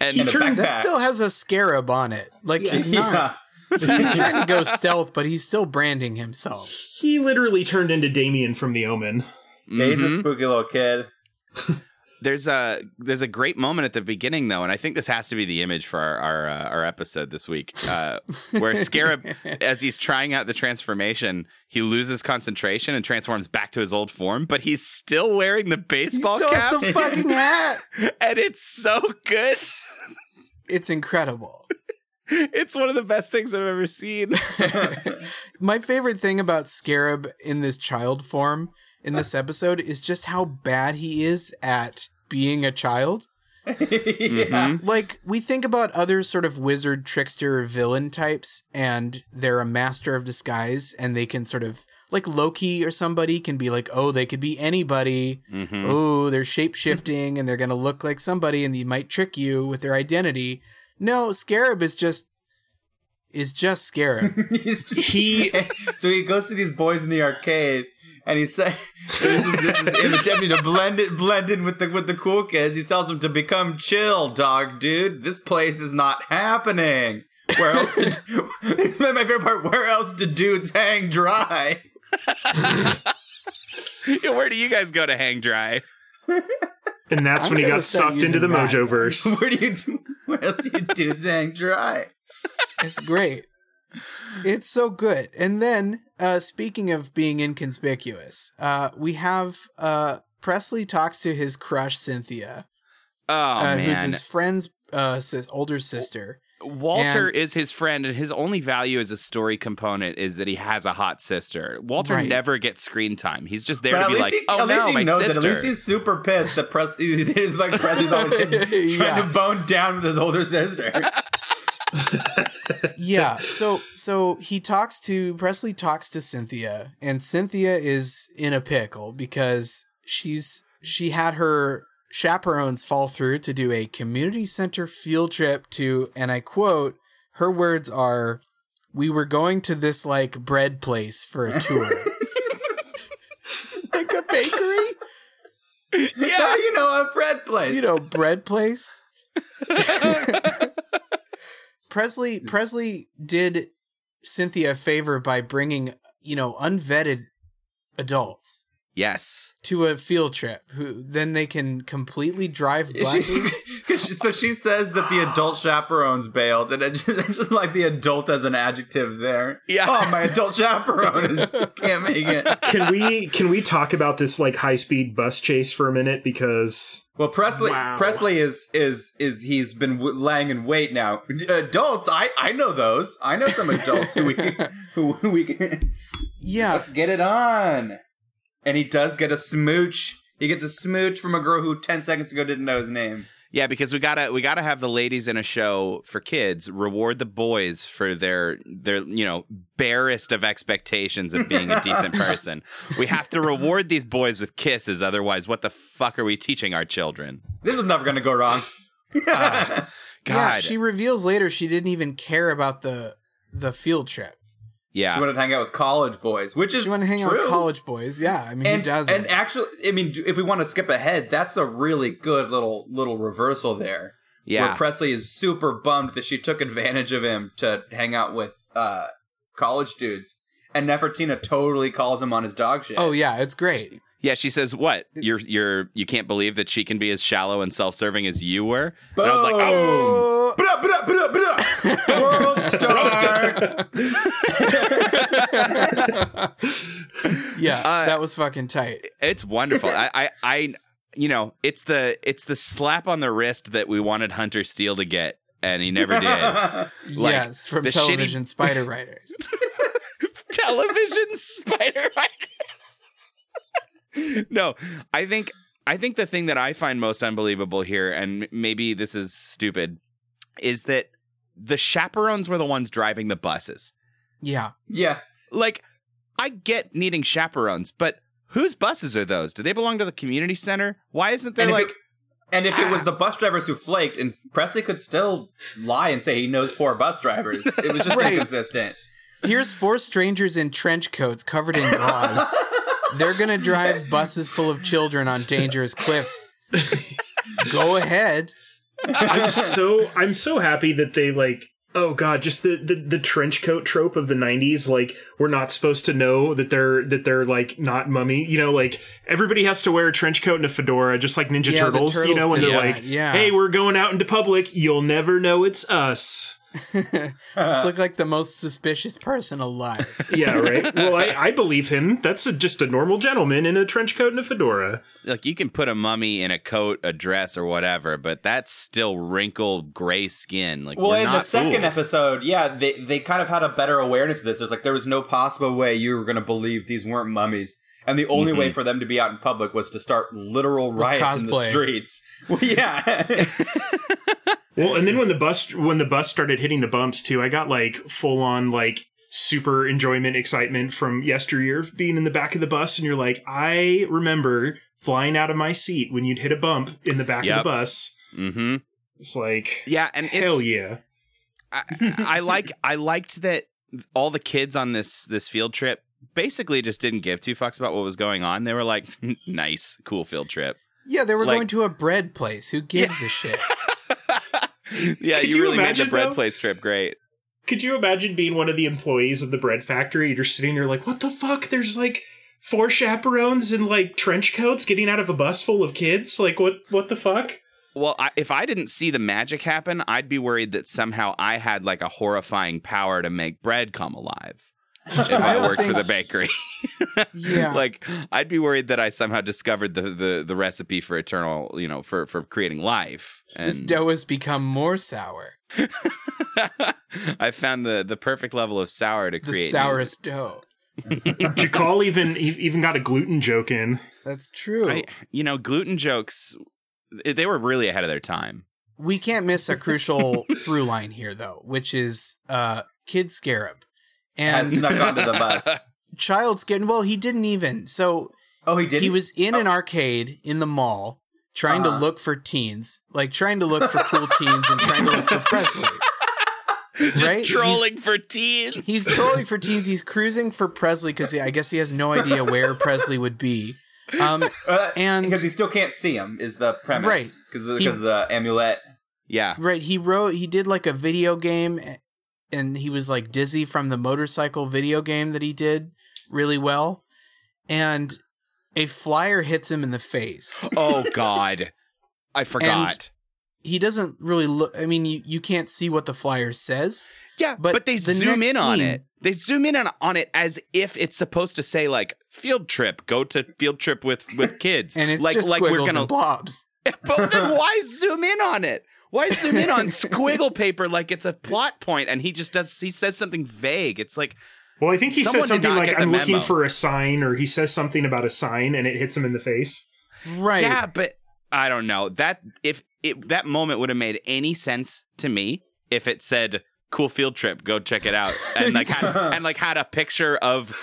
and He And turned- That still has a scarab on it. Like he's not. Yeah. He's trying to go stealth, but he's still branding himself. He literally turned into Damien from The Omen. Yeah, he's a Mhm. spooky little kid. There's a there's a great moment at the beginning though, and I think this has to be the image for our our, uh, our episode this week, uh, where Scarab, as he's trying out the transformation, he loses concentration and transforms back to his old form, but he's still wearing the He baseball still cap, has the fucking hat. and it's so good. It's incredible. It's one of the best things I've ever seen. My favorite thing about Scarab in this child form in this episode is just how bad he is at being a child. yeah. Like, we think about other sort of wizard, trickster, villain types, and they're a master of disguise, and they can sort of, like Loki or somebody can be like, oh, they could be anybody. Mhm. Oh, they're shape shifting and they're going to look like somebody and they might trick you with their identity. No, Scarab is just, is just Scarab. He's just, He- so he goes to these boys in the arcade and he says this is this is him attempting to blend it blend in with the with the cool kids. He tells them to become chill, dog dude. This place is not happening. Where else did my favorite part, where else did dudes hang dry? Where do you guys go to hang dry? And that's I'm when he got sucked into the that. Mojo verse. Where do you where else do you dudes hang dry? It's great. It's so good. And then, uh, speaking of being inconspicuous, uh, we have uh, Presley talks to his crush Cynthia, Oh uh, man, who's his friend's uh, sis- older sister. Walter And- is his friend, and his only value as a story component is that he has a hot sister. Walter Right. never gets screen time. He's just there But to at be least like, he, "Oh at least no, he my knows sister." it. At least he's super pissed that Press he's like Presley's always trying Yeah. to bone down with his older sister. yeah so so he talks to presley talks to cynthia and cynthia is in a pickle because she's she had her chaperones fall through to do a community center field trip to and i quote her words are we were going to this like bread place for a tour like a bakery? Yeah, you know, a bread place. you know bread place presley presley did cynthia a favor by bringing you know unvetted adults. Yes, to a field trip who then they can completely drive buses She- so she says that the adult chaperones bailed, and it just, it's just like the adult as an adjective there. Yeah. Oh, my adult chaperone is, can't make it. Can we can we talk about this like high speed bus chase for a minute? Because Well, Presley, Wow. Presley is is is he's been w- laying in wait now. Adults, I I know those. I know some adults who we who, who we can. yeah Let's get it on. And he does get a smooch. He gets a smooch from a girl who ten seconds ago didn't know his name. yeah, because we gotta we gotta have the ladies in a show for kids reward the boys for their their you know barest of expectations of being a decent person. We have to reward these boys with kisses, otherwise, what the fuck are we teaching our children? This is never gonna go wrong. Ah, God, yeah she reveals later she didn't even care about the the field trip Yeah. She wanted to hang out with college boys, which is She want to hang out true. with college boys. Yeah, I mean, and, who doesn't? and actually, I mean, if we want to skip ahead, that's a really good little little reversal there. Yeah. where Presley is super bummed that she took advantage of him to hang out with uh, college dudes, and Nefertina totally calls him on his dog shit. oh yeah, it's great. Yeah, she says, "What? You're you're you can't believe that she can be as shallow and self-serving as you were." And I was like, "Oh, World star. Yeah, Uh, that was fucking tight. it's wonderful." I, I I you know, it's the it's the slap on the wrist that we wanted Hunter Steele to get, and he never did. Like, yes, from the shitty- television spider writers. television spider writers. no i think i think the thing that i find most unbelievable here and maybe this is stupid is that the chaperones were the ones driving the buses Yeah, yeah, like i get needing chaperones but whose buses are those do they belong to the community center why isn't there and like it, and if it was ah. the bus drivers who flaked, and Presley could still lie and say he knows four bus drivers, it was just Right. inconsistent. here's four strangers in trench coats covered in gauze. They're gonna drive buses full of children on dangerous cliffs. Go ahead. I'm so I'm so happy that they like oh god just the, the the trench coat trope of the 90s like we're not supposed to know that they're that they're like not mummy you know like everybody has to wear a trench coat and a fedora just like ninja Yeah, the turtles, you know when they're that, like yeah. hey we're going out into public. You'll never know it's us It's look like the most suspicious person alive. yeah right well I, I believe him that's a, just a normal gentleman in a trench coat and a fedora like you can put a mummy in a coat a dress or whatever but that's still wrinkled gray skin like Well, we're in the second fooled. episode, yeah, they they kind of had a better awareness of this. There's like there was no possible way you were going to believe these weren't mummies, and the only way for them to be out in public was to start literal riots in the streets. Well, yeah, Well, and then when the bus when the bus started hitting the bumps too, I got like full on like super enjoyment excitement from yesteryear of being in the back of the bus and you're like, I remember flying out of my seat when you'd hit a bump in the back Yep. of the bus. mm-hmm It's like yeah and it's, hell yeah. I, I like I liked that all the kids on this this field trip basically just didn't give two fucks about what was going on. They were like, "Nice, cool field trip." Yeah, they were Like- going to a bread place. Who gives a shit? Yeah, you, you really made imagine, the bread though? place trip great. Could you imagine being one of the employees of the bread factory? You're sitting there like, what the fuck? There's like four chaperones in like trench coats getting out of a bus full of kids. Like what what the fuck? Well, I, if I didn't see the magic happen, I'd be worried that somehow I had like a horrifying power to make bread come alive. If I, don't worked for the bakery, Yeah. like I'd be worried that I somehow discovered the, the, the recipe for eternal, you know, for, for creating life. And This dough has become more sour. I found the the perfect level of sour to The create. sourest dough. Jakal even even got a gluten joke in. That's true. I, you know, gluten jokes. They were really ahead of their time. We can't miss a crucial through line here, though, which is uh, Kid Scarab. And And snuck onto the bus. Child's getting well, he didn't even. So Oh, he did. he was in an arcade in the mall trying Uh-huh. to look for teens, like trying to look for cool teens and trying to look for Presley. right? He's, for teens. he's trolling for teens. He's cruising for Presley because I guess he has no idea where Presley would be. Um, Uh, and- because he still can't see him is the premise. Right. Because He- because the amulet. Yeah. Right. He wrote, he did like a video game and he was like dizzy from the motorcycle video game that he did really well. And a flyer hits him in the face. Oh God, I forgot. He doesn't really look, I mean, you, you can't see what the flyer says. yeah, but but, they the zoom in on scene- it. They zoom in on, on it as if it's supposed to say like field trip. Go to field trip with with kids. And it's like just like squiggles we're gonna. and blobs. but then why zoom in on it? Why zoom in on squiggle paper like it's a plot point? And he just does. He says something vague. It's like Well, I think he says something like, "I'm looking memo." for a sign," or he says something about a sign, and it hits him in the face. Right. Yeah, but I don't know that if it, that moment would have made any sense to me if it said "cool field trip, go check it out," and like had, and like had a picture of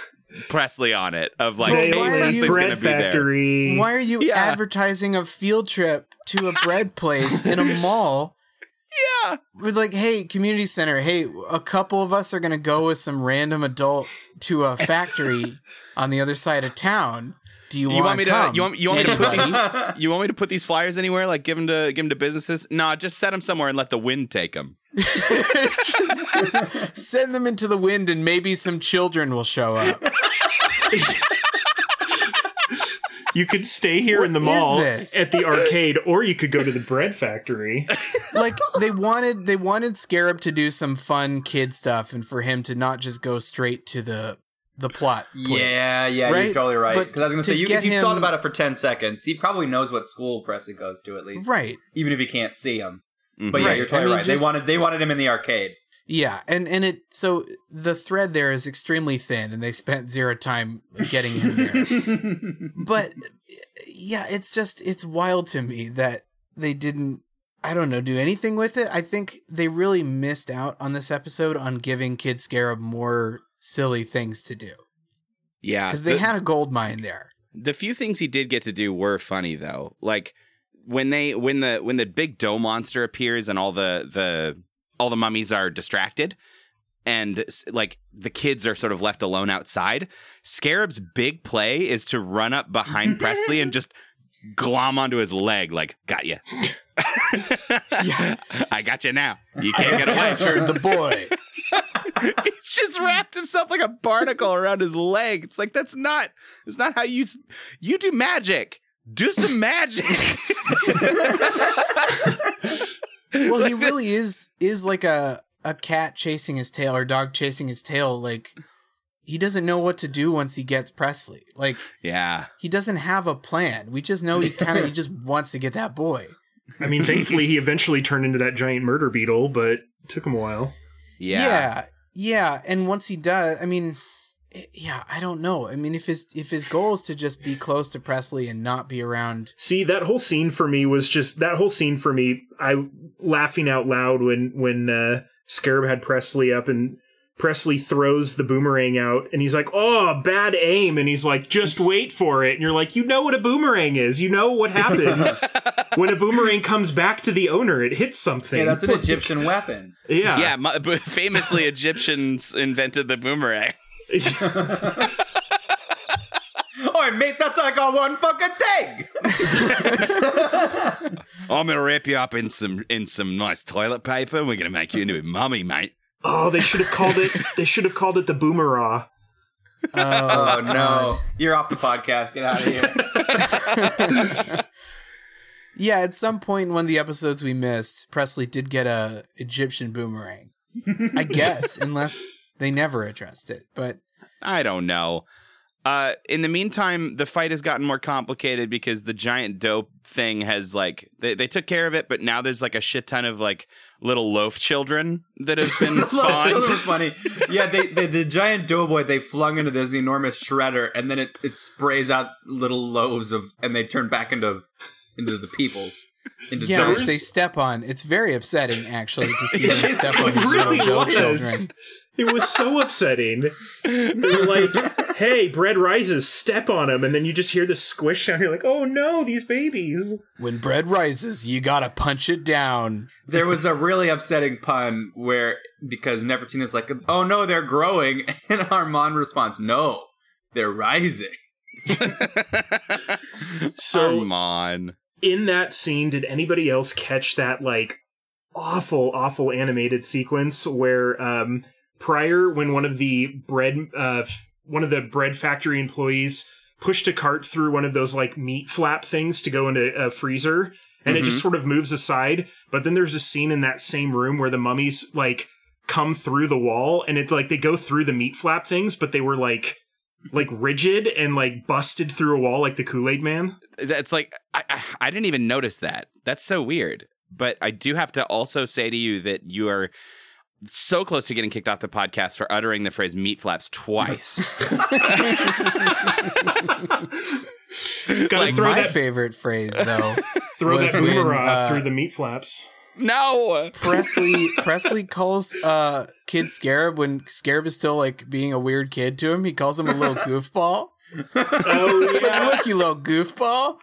Presley on it of like, So hey, why are you- gonna bread be there. factory. Why are you Yeah. advertising a field trip to a bread place in a mall Yeah. was like, "Hey, community center. Hey, a couple of us are gonna go with some random adults to a factory on the other side of town. Do you, You want want me to? come? You want, you want me to put these? You want me to put these flyers anywhere? Like give them to give them to businesses? No, just set them somewhere and let the wind take them. just, just send them into the wind, and maybe some children will show up. You could stay here in the mall this? at the arcade, or you could go to the bread factory. like they wanted they wanted Scarab to do some fun kid stuff and for him to not just go straight to the the plot. Place, Yeah, yeah, right? you're totally right. Because I was gonna say, you, if you him- thought about it for ten seconds, he probably knows what school Presley goes to at least, right. even if you can't see him. But yeah, Right. you're I totally mean, right. just- they wanted they wanted him in the arcade. Yeah, and and it so the thread there is extremely thin, and they spent zero time getting him there. but yeah, it's just it's wild to me that they didn't. I don't know, do anything with it. I think they really missed out on this episode on giving Kid Scarab more silly things to do Yeah, because they the- had a gold mine there. The few things he did get to do were funny though. Like when they when the when the big dough monster appears and all the the all the mummies are distracted and like the kids are sort of left alone outside. Scarab's big play is to run up behind Presley and just glom onto his leg like got you. I got you now. You can't get away. Captured the boy. He's just wrapped himself like a barnacle around his leg. It's like that's not. It's not how you. You do magic. Do some magic. well, he really is is like a a cat chasing his tail or dog chasing his tail. Like he doesn't know what to do once he gets Presley. Like yeah. he doesn't have a plan. We just know he kind of he just wants to get that boy. I mean, thankfully, he eventually turned into that giant murder beetle, but it took him a while. Yeah. yeah, yeah. And once he does, I mean, yeah, I don't know. I mean, if his if his goal is to just be close to Presley and not be around, See, that whole scene for me was just that whole scene for me. I laughing out loud when when uh, Scarab had Presley up and Presley throws the boomerang out and he's like, "Oh, bad aim," and he's like, "Just wait for it." And you're like, "You know what a boomerang is? You know what happens when a boomerang comes back to the owner? It hits something." Yeah, that's an Egyptian weapon. yeah, Yeah. mu- but famously, Egyptians invented the boomerang. Oh, mate, that's like on one fucking thing. I'm gonna wrap you up in some in some nice toilet paper. and We're gonna make you into a mummy, mate. Oh, they should have called it. They should have called it the boomerang. Oh, oh no, you're off the podcast. Get out of here. yeah, at some point in one of the episodes we missed, Presley did get a Egyptian boomerang. I guess, unless they never addressed it, but. I don't know. Uh, in the meantime, the fight has gotten more complicated because the giant dope thing has like they, they took care of it, but now there's like a shit ton of like little loaf children that have been That spawned. was funny. Yeah, they, they the giant doughboy they flung into this enormous shredder, and then it, it sprays out little loaves of, and they turn back into into the peoples. Into Yeah, giant- which they step on. It's very upsetting, actually, to see them step on these really little dough children. It was so upsetting. They're like, "Hey, bread rises, step on him," and then you just hear the squish sound. You're like, "Oh no, these babies!" When bread rises, you gotta punch it down. There was a really upsetting pun where because Nefertina's like, "Oh no, they're growing," and Armon responds, "No, they're rising." So Come on. in that scene, did anybody else catch that like awful, awful animated sequence where um prior when one of the bread uh one of the bread factory employees pushed a cart through one of those like meat flap things to go into a freezer and it just sort of moves aside but then there's a scene in that same room where the mummies like come through the wall and it like they go through the meat flap things but they were like like rigid and like busted through a wall like the kool-aid man That's like I, I I didn't even notice that. That's so weird. But I do have to also say to you that you are so close to getting kicked off the podcast for uttering the phrase meat flaps twice. gotta Like throw My that favorite phrase, though, throw was that when, boomerang uh, through the meat flaps. no. Presley Presley calls uh kid Scarab when Scarab is still like being a weird kid to him. He calls him a little goofball. Oh, He's like, look, you little goofball.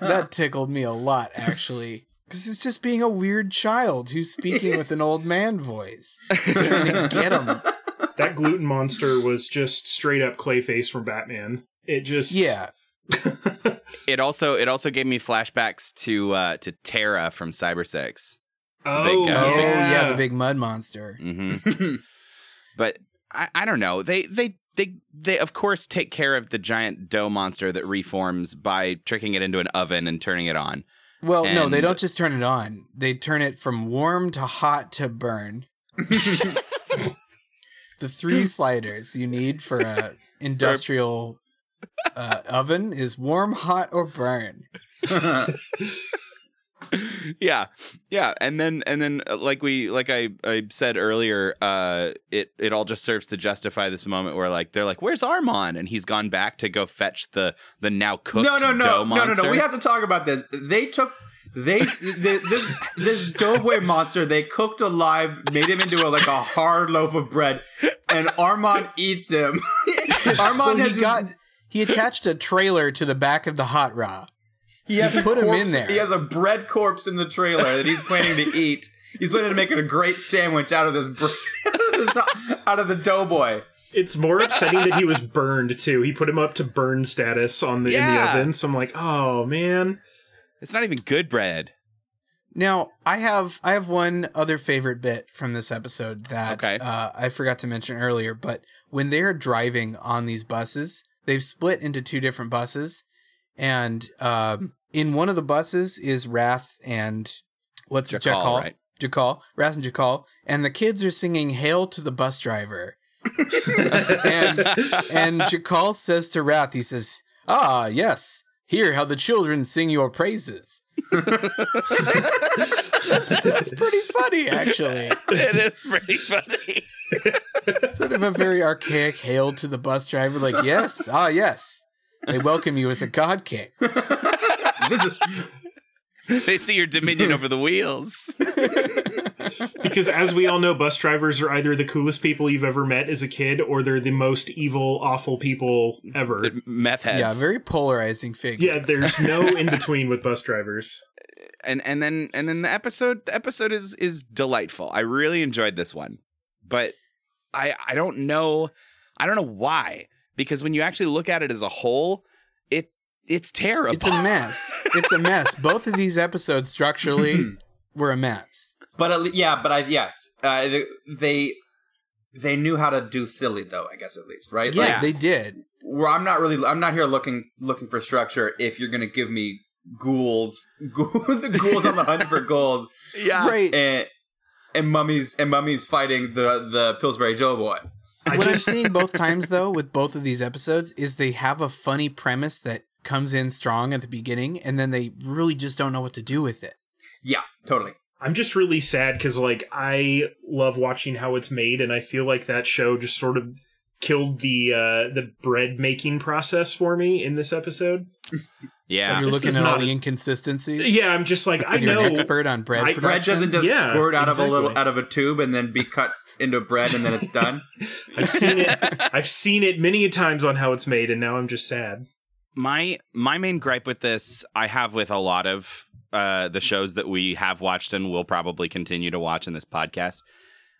that tickled me a lot, actually. Because it's just being a weird child who's speaking with an old man voice. He's trying to get him. That gluten monster was just straight up Clayface from Batman. It just Yeah. It also it also gave me flashbacks to uh to Terra from Cyber Six. Oh, big guy. Oh yeah. yeah, the big mud monster. hmm but I, I don't know. They they they they of course take care of the giant dough monster that reforms by tricking it into an oven and turning it on. Well, no, they don't just turn it on. They turn it from warm to hot to burn. the three sliders you need for a industrial uh, oven is warm, hot, or burn. yeah yeah and then and then uh, like we like i i said earlier uh it it all just serves to justify this moment where like they're like where's armon and he's gone back to go fetch the the now cooked no, no, no, no, no, no. We have to talk about this. They took they th this this doughboy monster. They cooked alive, made him into a, like a hard loaf of bread, and Armon eats him. Armon Well, has he this- got he attached a trailer to the back of the Hot Ra. He has he a put him in there. He has a bread corpse in the trailer that he's planning to eat. He's planning to make a great sandwich out of this, bre- this out of the doughboy. It's more upsetting that he was burned too. He put him up to burn status on the in the oven. So I'm like, oh man. it's not even good bread Now, I have I have one other favorite bit from this episode that Okay. uh, I forgot to mention earlier. But when they're driving on these buses, they've split into two different buses, and um, in one of the buses is Rath and what's it, Jakal, Jakal? right? Jakal, Rath and Jakal, and the kids are singing "Hail to the Bus Driver," and and Jakal says to Rath, he says, "Ah, yes." Hear how the children sing your praises. that's, that's pretty funny, actually. it is pretty funny Sort of a very archaic hail to the bus driver, like, yes, ah, yes. They welcome you as a god king. This is they see your dominion over the wheels Because as we all know, bus drivers are either the coolest people you've ever met as a kid, or they're the most evil, awful people ever. meth heads Yeah, very polarizing figure. Yeah, there's no in between with bus drivers. and and then and then the episode the episode is is delightful. I really enjoyed this one. But I I don't know I don't know why because when you actually look at it as a whole, it it's terrible. It's a mess. It's a mess. Both of these episodes structurally were a mess. But at le- yeah, but I yes, uh, they they knew how to do silly though. I guess at least right. Yeah, Like, they did. where I'm not really I'm not here looking looking for structure. If you're gonna give me ghouls, ghouls, the ghouls on the hunt for gold, yeah. Right. and and mummies and mummies fighting the the Pillsbury Doughboy. what I'm seeing both times though with both of these episodes is they have a funny premise that comes in strong at the beginning and then they really just don't know what to do with it. Yeah, totally. I'm just really sad because like I love watching how it's made, and I feel like that show just sort of killed the uh the bread making process for me in this episode. Yeah. You're This looking at all not- the inconsistencies. Yeah, I'm just like I Because you're know an expert on bread I- Bread doesn't just Yeah, squirt out of a little out of a tube and then be cut into bread and then it's done. I've seen it. I've seen it many a times on how it's made, and now I'm just sad. My my main gripe with this I have with a lot of uh, the shows that we have watched and will probably continue to watch in this podcast,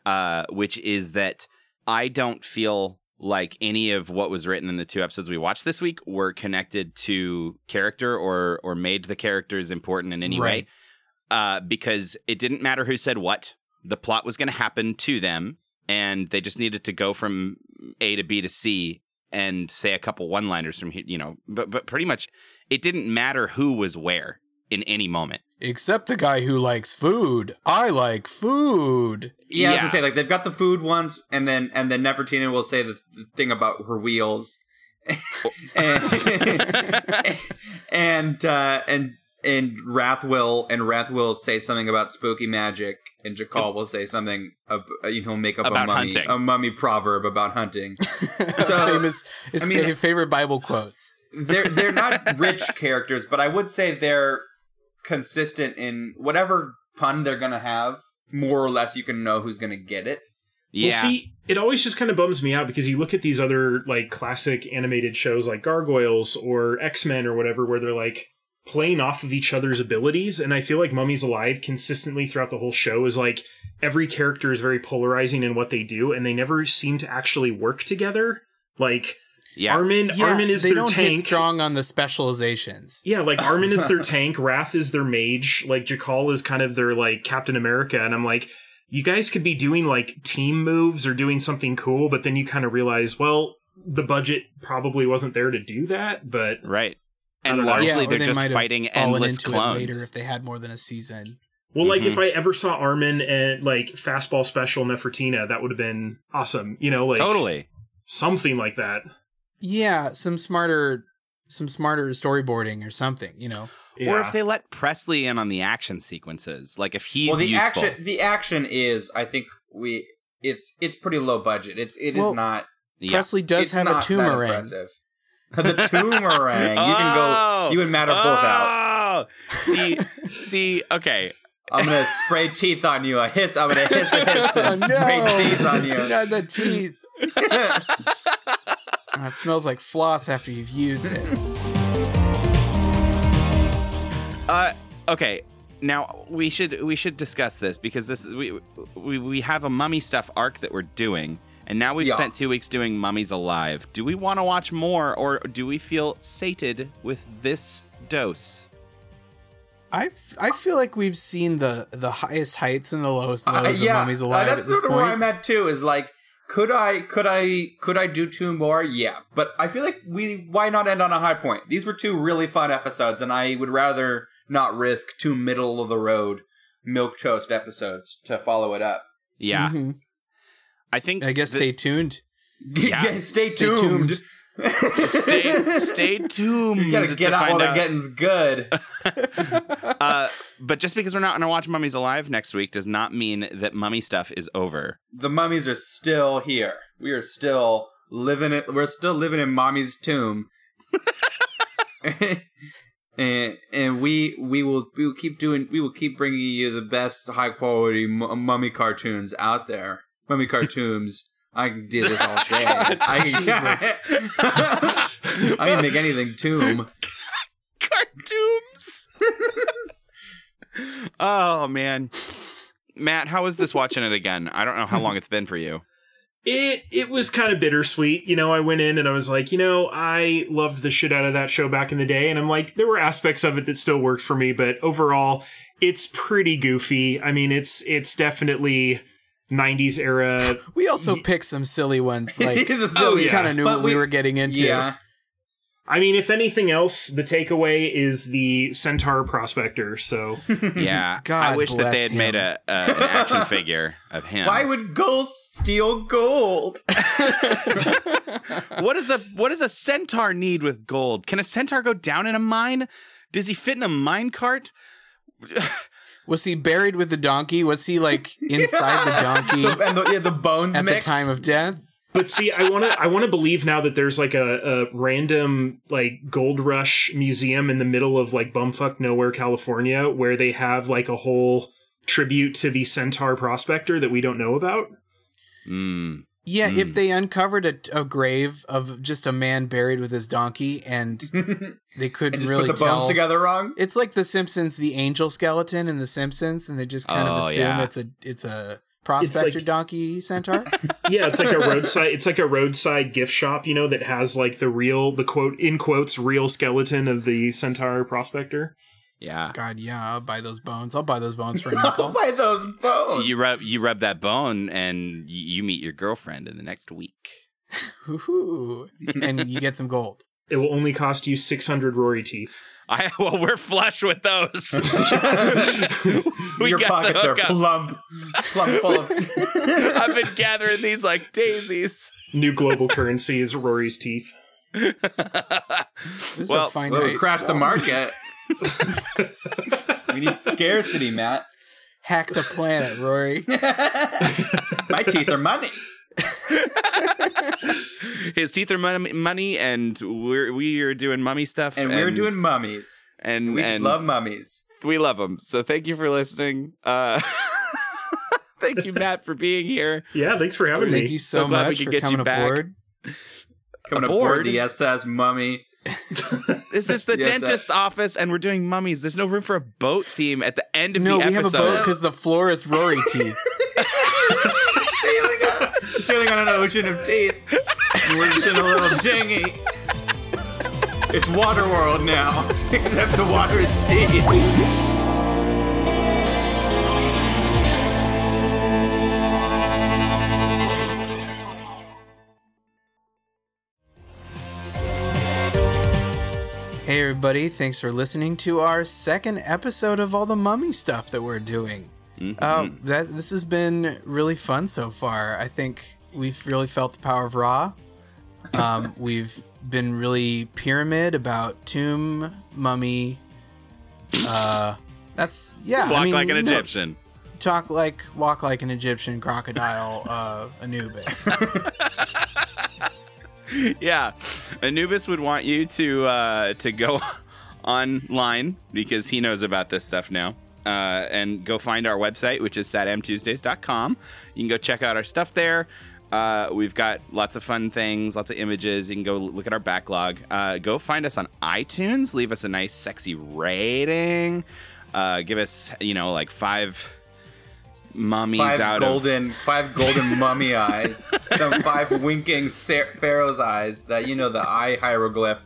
uh, which is that I don't feel like any of what was written in the two episodes we watched this week were connected to character or or made the characters important in any Right. way. Uh, because it didn't matter who said what, the plot was going to happen to them, and they just needed to go from A to B to C and say a couple one liners from here, you know, but but pretty much it didn't matter who was where in any moment. Except the guy who likes food. I like food. Yeah, I was gonna say like they've got the food ones, and then and then Nefertina will say the, the thing about her wheels, and and uh, and and Rath will and Rath will say something about spooky magic, and Jakal will say something ab- uh, you know make up About a mummy hunting. a mummy proverb about hunting. So- famous his I mean- fa- favorite Bible quotes. they're they're not rich characters, but I would say they're consistent in whatever pun they're gonna have. More or less, you can know who's gonna get it. Yeah, Well, see, it always just kind of bums me out because you look at these other like classic animated shows like Gargoyles or X Men or whatever, where they're like playing off of each other's abilities. And I feel like Mummies Alive consistently throughout the whole show is like every character is very polarizing in what they do, and they never seem to actually work together. Like Yeah. Armon, Yeah, Armon is they their don't tank. hit strong on the specializations. Yeah, like Armon is their tank, Rath is their mage, like Jakal is kind of their like Captain America, and I'm like, you guys could be doing like team moves or doing something cool, but then you kind of realize, well, the budget probably wasn't there to do that, but Right. I And largely yeah, or they're they just might have fighting endless into clones. it later if they had more than a season. well, like Mhm. if I ever saw Armon and like fastball special Nefertina, that would have been awesome. You know, like totally. something like that. Yeah, some smarter, some smarter storyboarding or something. You know, Or if they let Presley in on the action sequences, like if he's well, the useful. action the action is I think we it's it's pretty low budget. It's it is Well, not. Presley does have a tumor that tumorang. impressive. the tumorang. You can Oh! go. You and Matt are both out. Oh! See, see, okay. I'm gonna spray teeth on you. A hiss. I'm gonna hiss a hiss and Oh, spray teeth on you. God, the teeth. Oh, it smells like floss after you've used it. Uh, okay. Now we should we should discuss this because this we we, we have a mummy stuff arc that we're doing, and now we've Yeah. spent two weeks doing mummies alive. Do we want to watch more, or do we feel sated with this dose? I, f- I feel like we've seen the the highest heights and the lowest Uh, lows yeah, of mummies uh, alive that's at this sort of where I'm at too. Is like, could I, could I, could I do two more? Yeah, but I feel like we, why not end on a high point? These were two really fun episodes, and I would rather not risk two middle of the road milk toast episodes to follow it up. Yeah, Mhm. I think. I guess th- stay tuned. Yeah. stay, Stay tuned. tuned. stay stay tuned. You gotta to get out find while the getting's good. Uh, but just because we're not going to watch Mummies Alive next week does not mean that mummy stuff is over. the mummies are still here. We are still living it. We're still living in mommy's tomb. and and we we will we will keep doing we will keep bringing you the best high quality mu- mummy cartoons out there. Mummy cartoons. I can do this all day. I can, I can make anything tomb. Cartoons. oh man, Matt, how is this watching it again? I don't know how long it's been for you. It it was kind of bittersweet. You know, I went in and I was like, you know, I loved the shit out of that show back in the day, and I'm like, there were aspects of it that still worked for me, but overall, it's pretty goofy. I mean, it's it's definitely 90s era. We also picked some silly ones. Like It's a we silly- yeah. kind of knew But what we, we- were getting into. Yeah. I mean, if anything else, the takeaway is the Centaur Prospector. So Yeah, God I wish that they had made a, a an action figure of him. Why would ghosts steal gold? what does a what does a centaur need with gold? Can a centaur go down in a mine? Does he fit in a mine cart? Was he buried with the donkey? Was he like inside the donkey and the, yeah, the bones at the time of death? But see, I want to I want to believe now that there's like a, a random like gold rush museum in the middle of like bumfuck nowhere, California, where they have like a whole tribute to the Centaur Prospector that we don't know about. Mm. Yeah, Hmm. if they uncovered a, a grave of just a man buried with his donkey and they couldn't and really put the bones tell. together wrong. It's like the Simpsons, the angel skeleton in the Simpsons, and they just kind of Oh, assume yeah. it's a it's a prospector like- donkey centaur. Yeah, it's like a roadside it's like a roadside gift shop, you know, that has like the real the quote in quotes real skeleton of the Centaur Prospector. Yeah. God, yeah, I'll buy those bones. I'll buy those bones for a I'll buy those bones. You rub you rub that bone and you, you meet your girlfriend in the next week. Hoo-hoo. and you get some gold. It will only cost you 600 Rory teeth. I well, we're flush with those. We Your got pockets are hookup. plump, plump full of. I've been gathering these like daisies. New global currency is Rory's teeth. This is Well, a fine Well, we crashed the oh. market. We need scarcity, Matt. Hack the planet, Rory. My teeth are money. His teeth are money, money and we're we are doing mummy stuff, And, we're doing mummies. and We just and love mummies. we love them. So thank you for listening. Uh, thank you, Matt, for being here. Yeah, thanks for having Thank me. Thank you so, So much could for get you coming back. aboard. Coming Aboard? aboard the SS Mummy. This is the Yes, uh, dentist's office, and we're doing mummies. There's no room for a boat theme at the end of No, the episode. No, we have a boat because the floor is Rory teeth. sailing, on, sailing on an ocean of teeth. We're just in a little dinghy. It's Waterworld now, except the water is teeth. Hey everybody, thanks for listening to our second episode of all the mummy stuff that we're doing. Uh, that this has been really fun so far. I think we've really felt the power of Ra. Um, we've been really pyramid about tomb, mummy. Uh, that's yeah. Walk I mean, like an you know, Egyptian. talk like walk like an Egyptian crocodile, uh, Anubis. yeah, Anubis would want you to uh, to go online because he knows about this stuff now. Uh, and go find our website, which is sadamtuesdays.com. You can go check out our stuff there. Uh, we've got lots of fun things, lots of images. You can go look at our backlog. Uh, go find us on iTunes. Leave us a nice, sexy rating. Uh, give us, you know, like five mummies Five out golden, five golden mummy eyes. Some five winking sa- pharaoh's eyes. That you know the eye hieroglyph.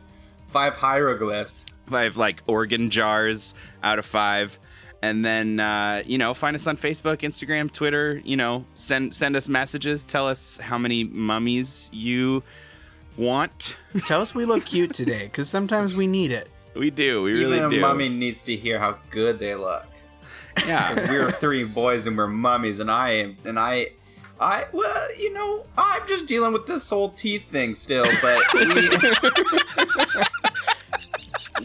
Five hieroglyphs. five like organ jars out of five. And then uh, you know, find us on Facebook, Instagram, Twitter. You know, send send us messages. Tell us how many mummies you want. Tell us we look cute today, because sometimes we need it. We do. We really do. Even a do. mummy needs to hear how good they look. Yeah. we're three boys and we're mummies, and I am, and I, I, well, you know, I'm just dealing with this whole teeth thing still, but we,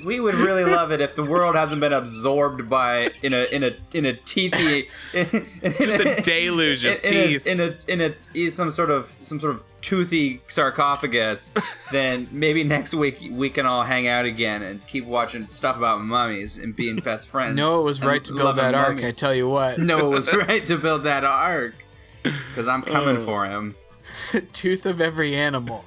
we would really love it if the world hasn't been absorbed by in a in a in a teethy, in, in Just a deluge of in, in teeth. a, in a in a in some sort of some sort of toothy sarcophagus, then maybe next week we can all hang out again and keep watching stuff about mummies and being best friends. No, it was right to build loving that ark. I tell you what. No, it was right to build that ark because I'm coming oh. for him. Tooth of every animal.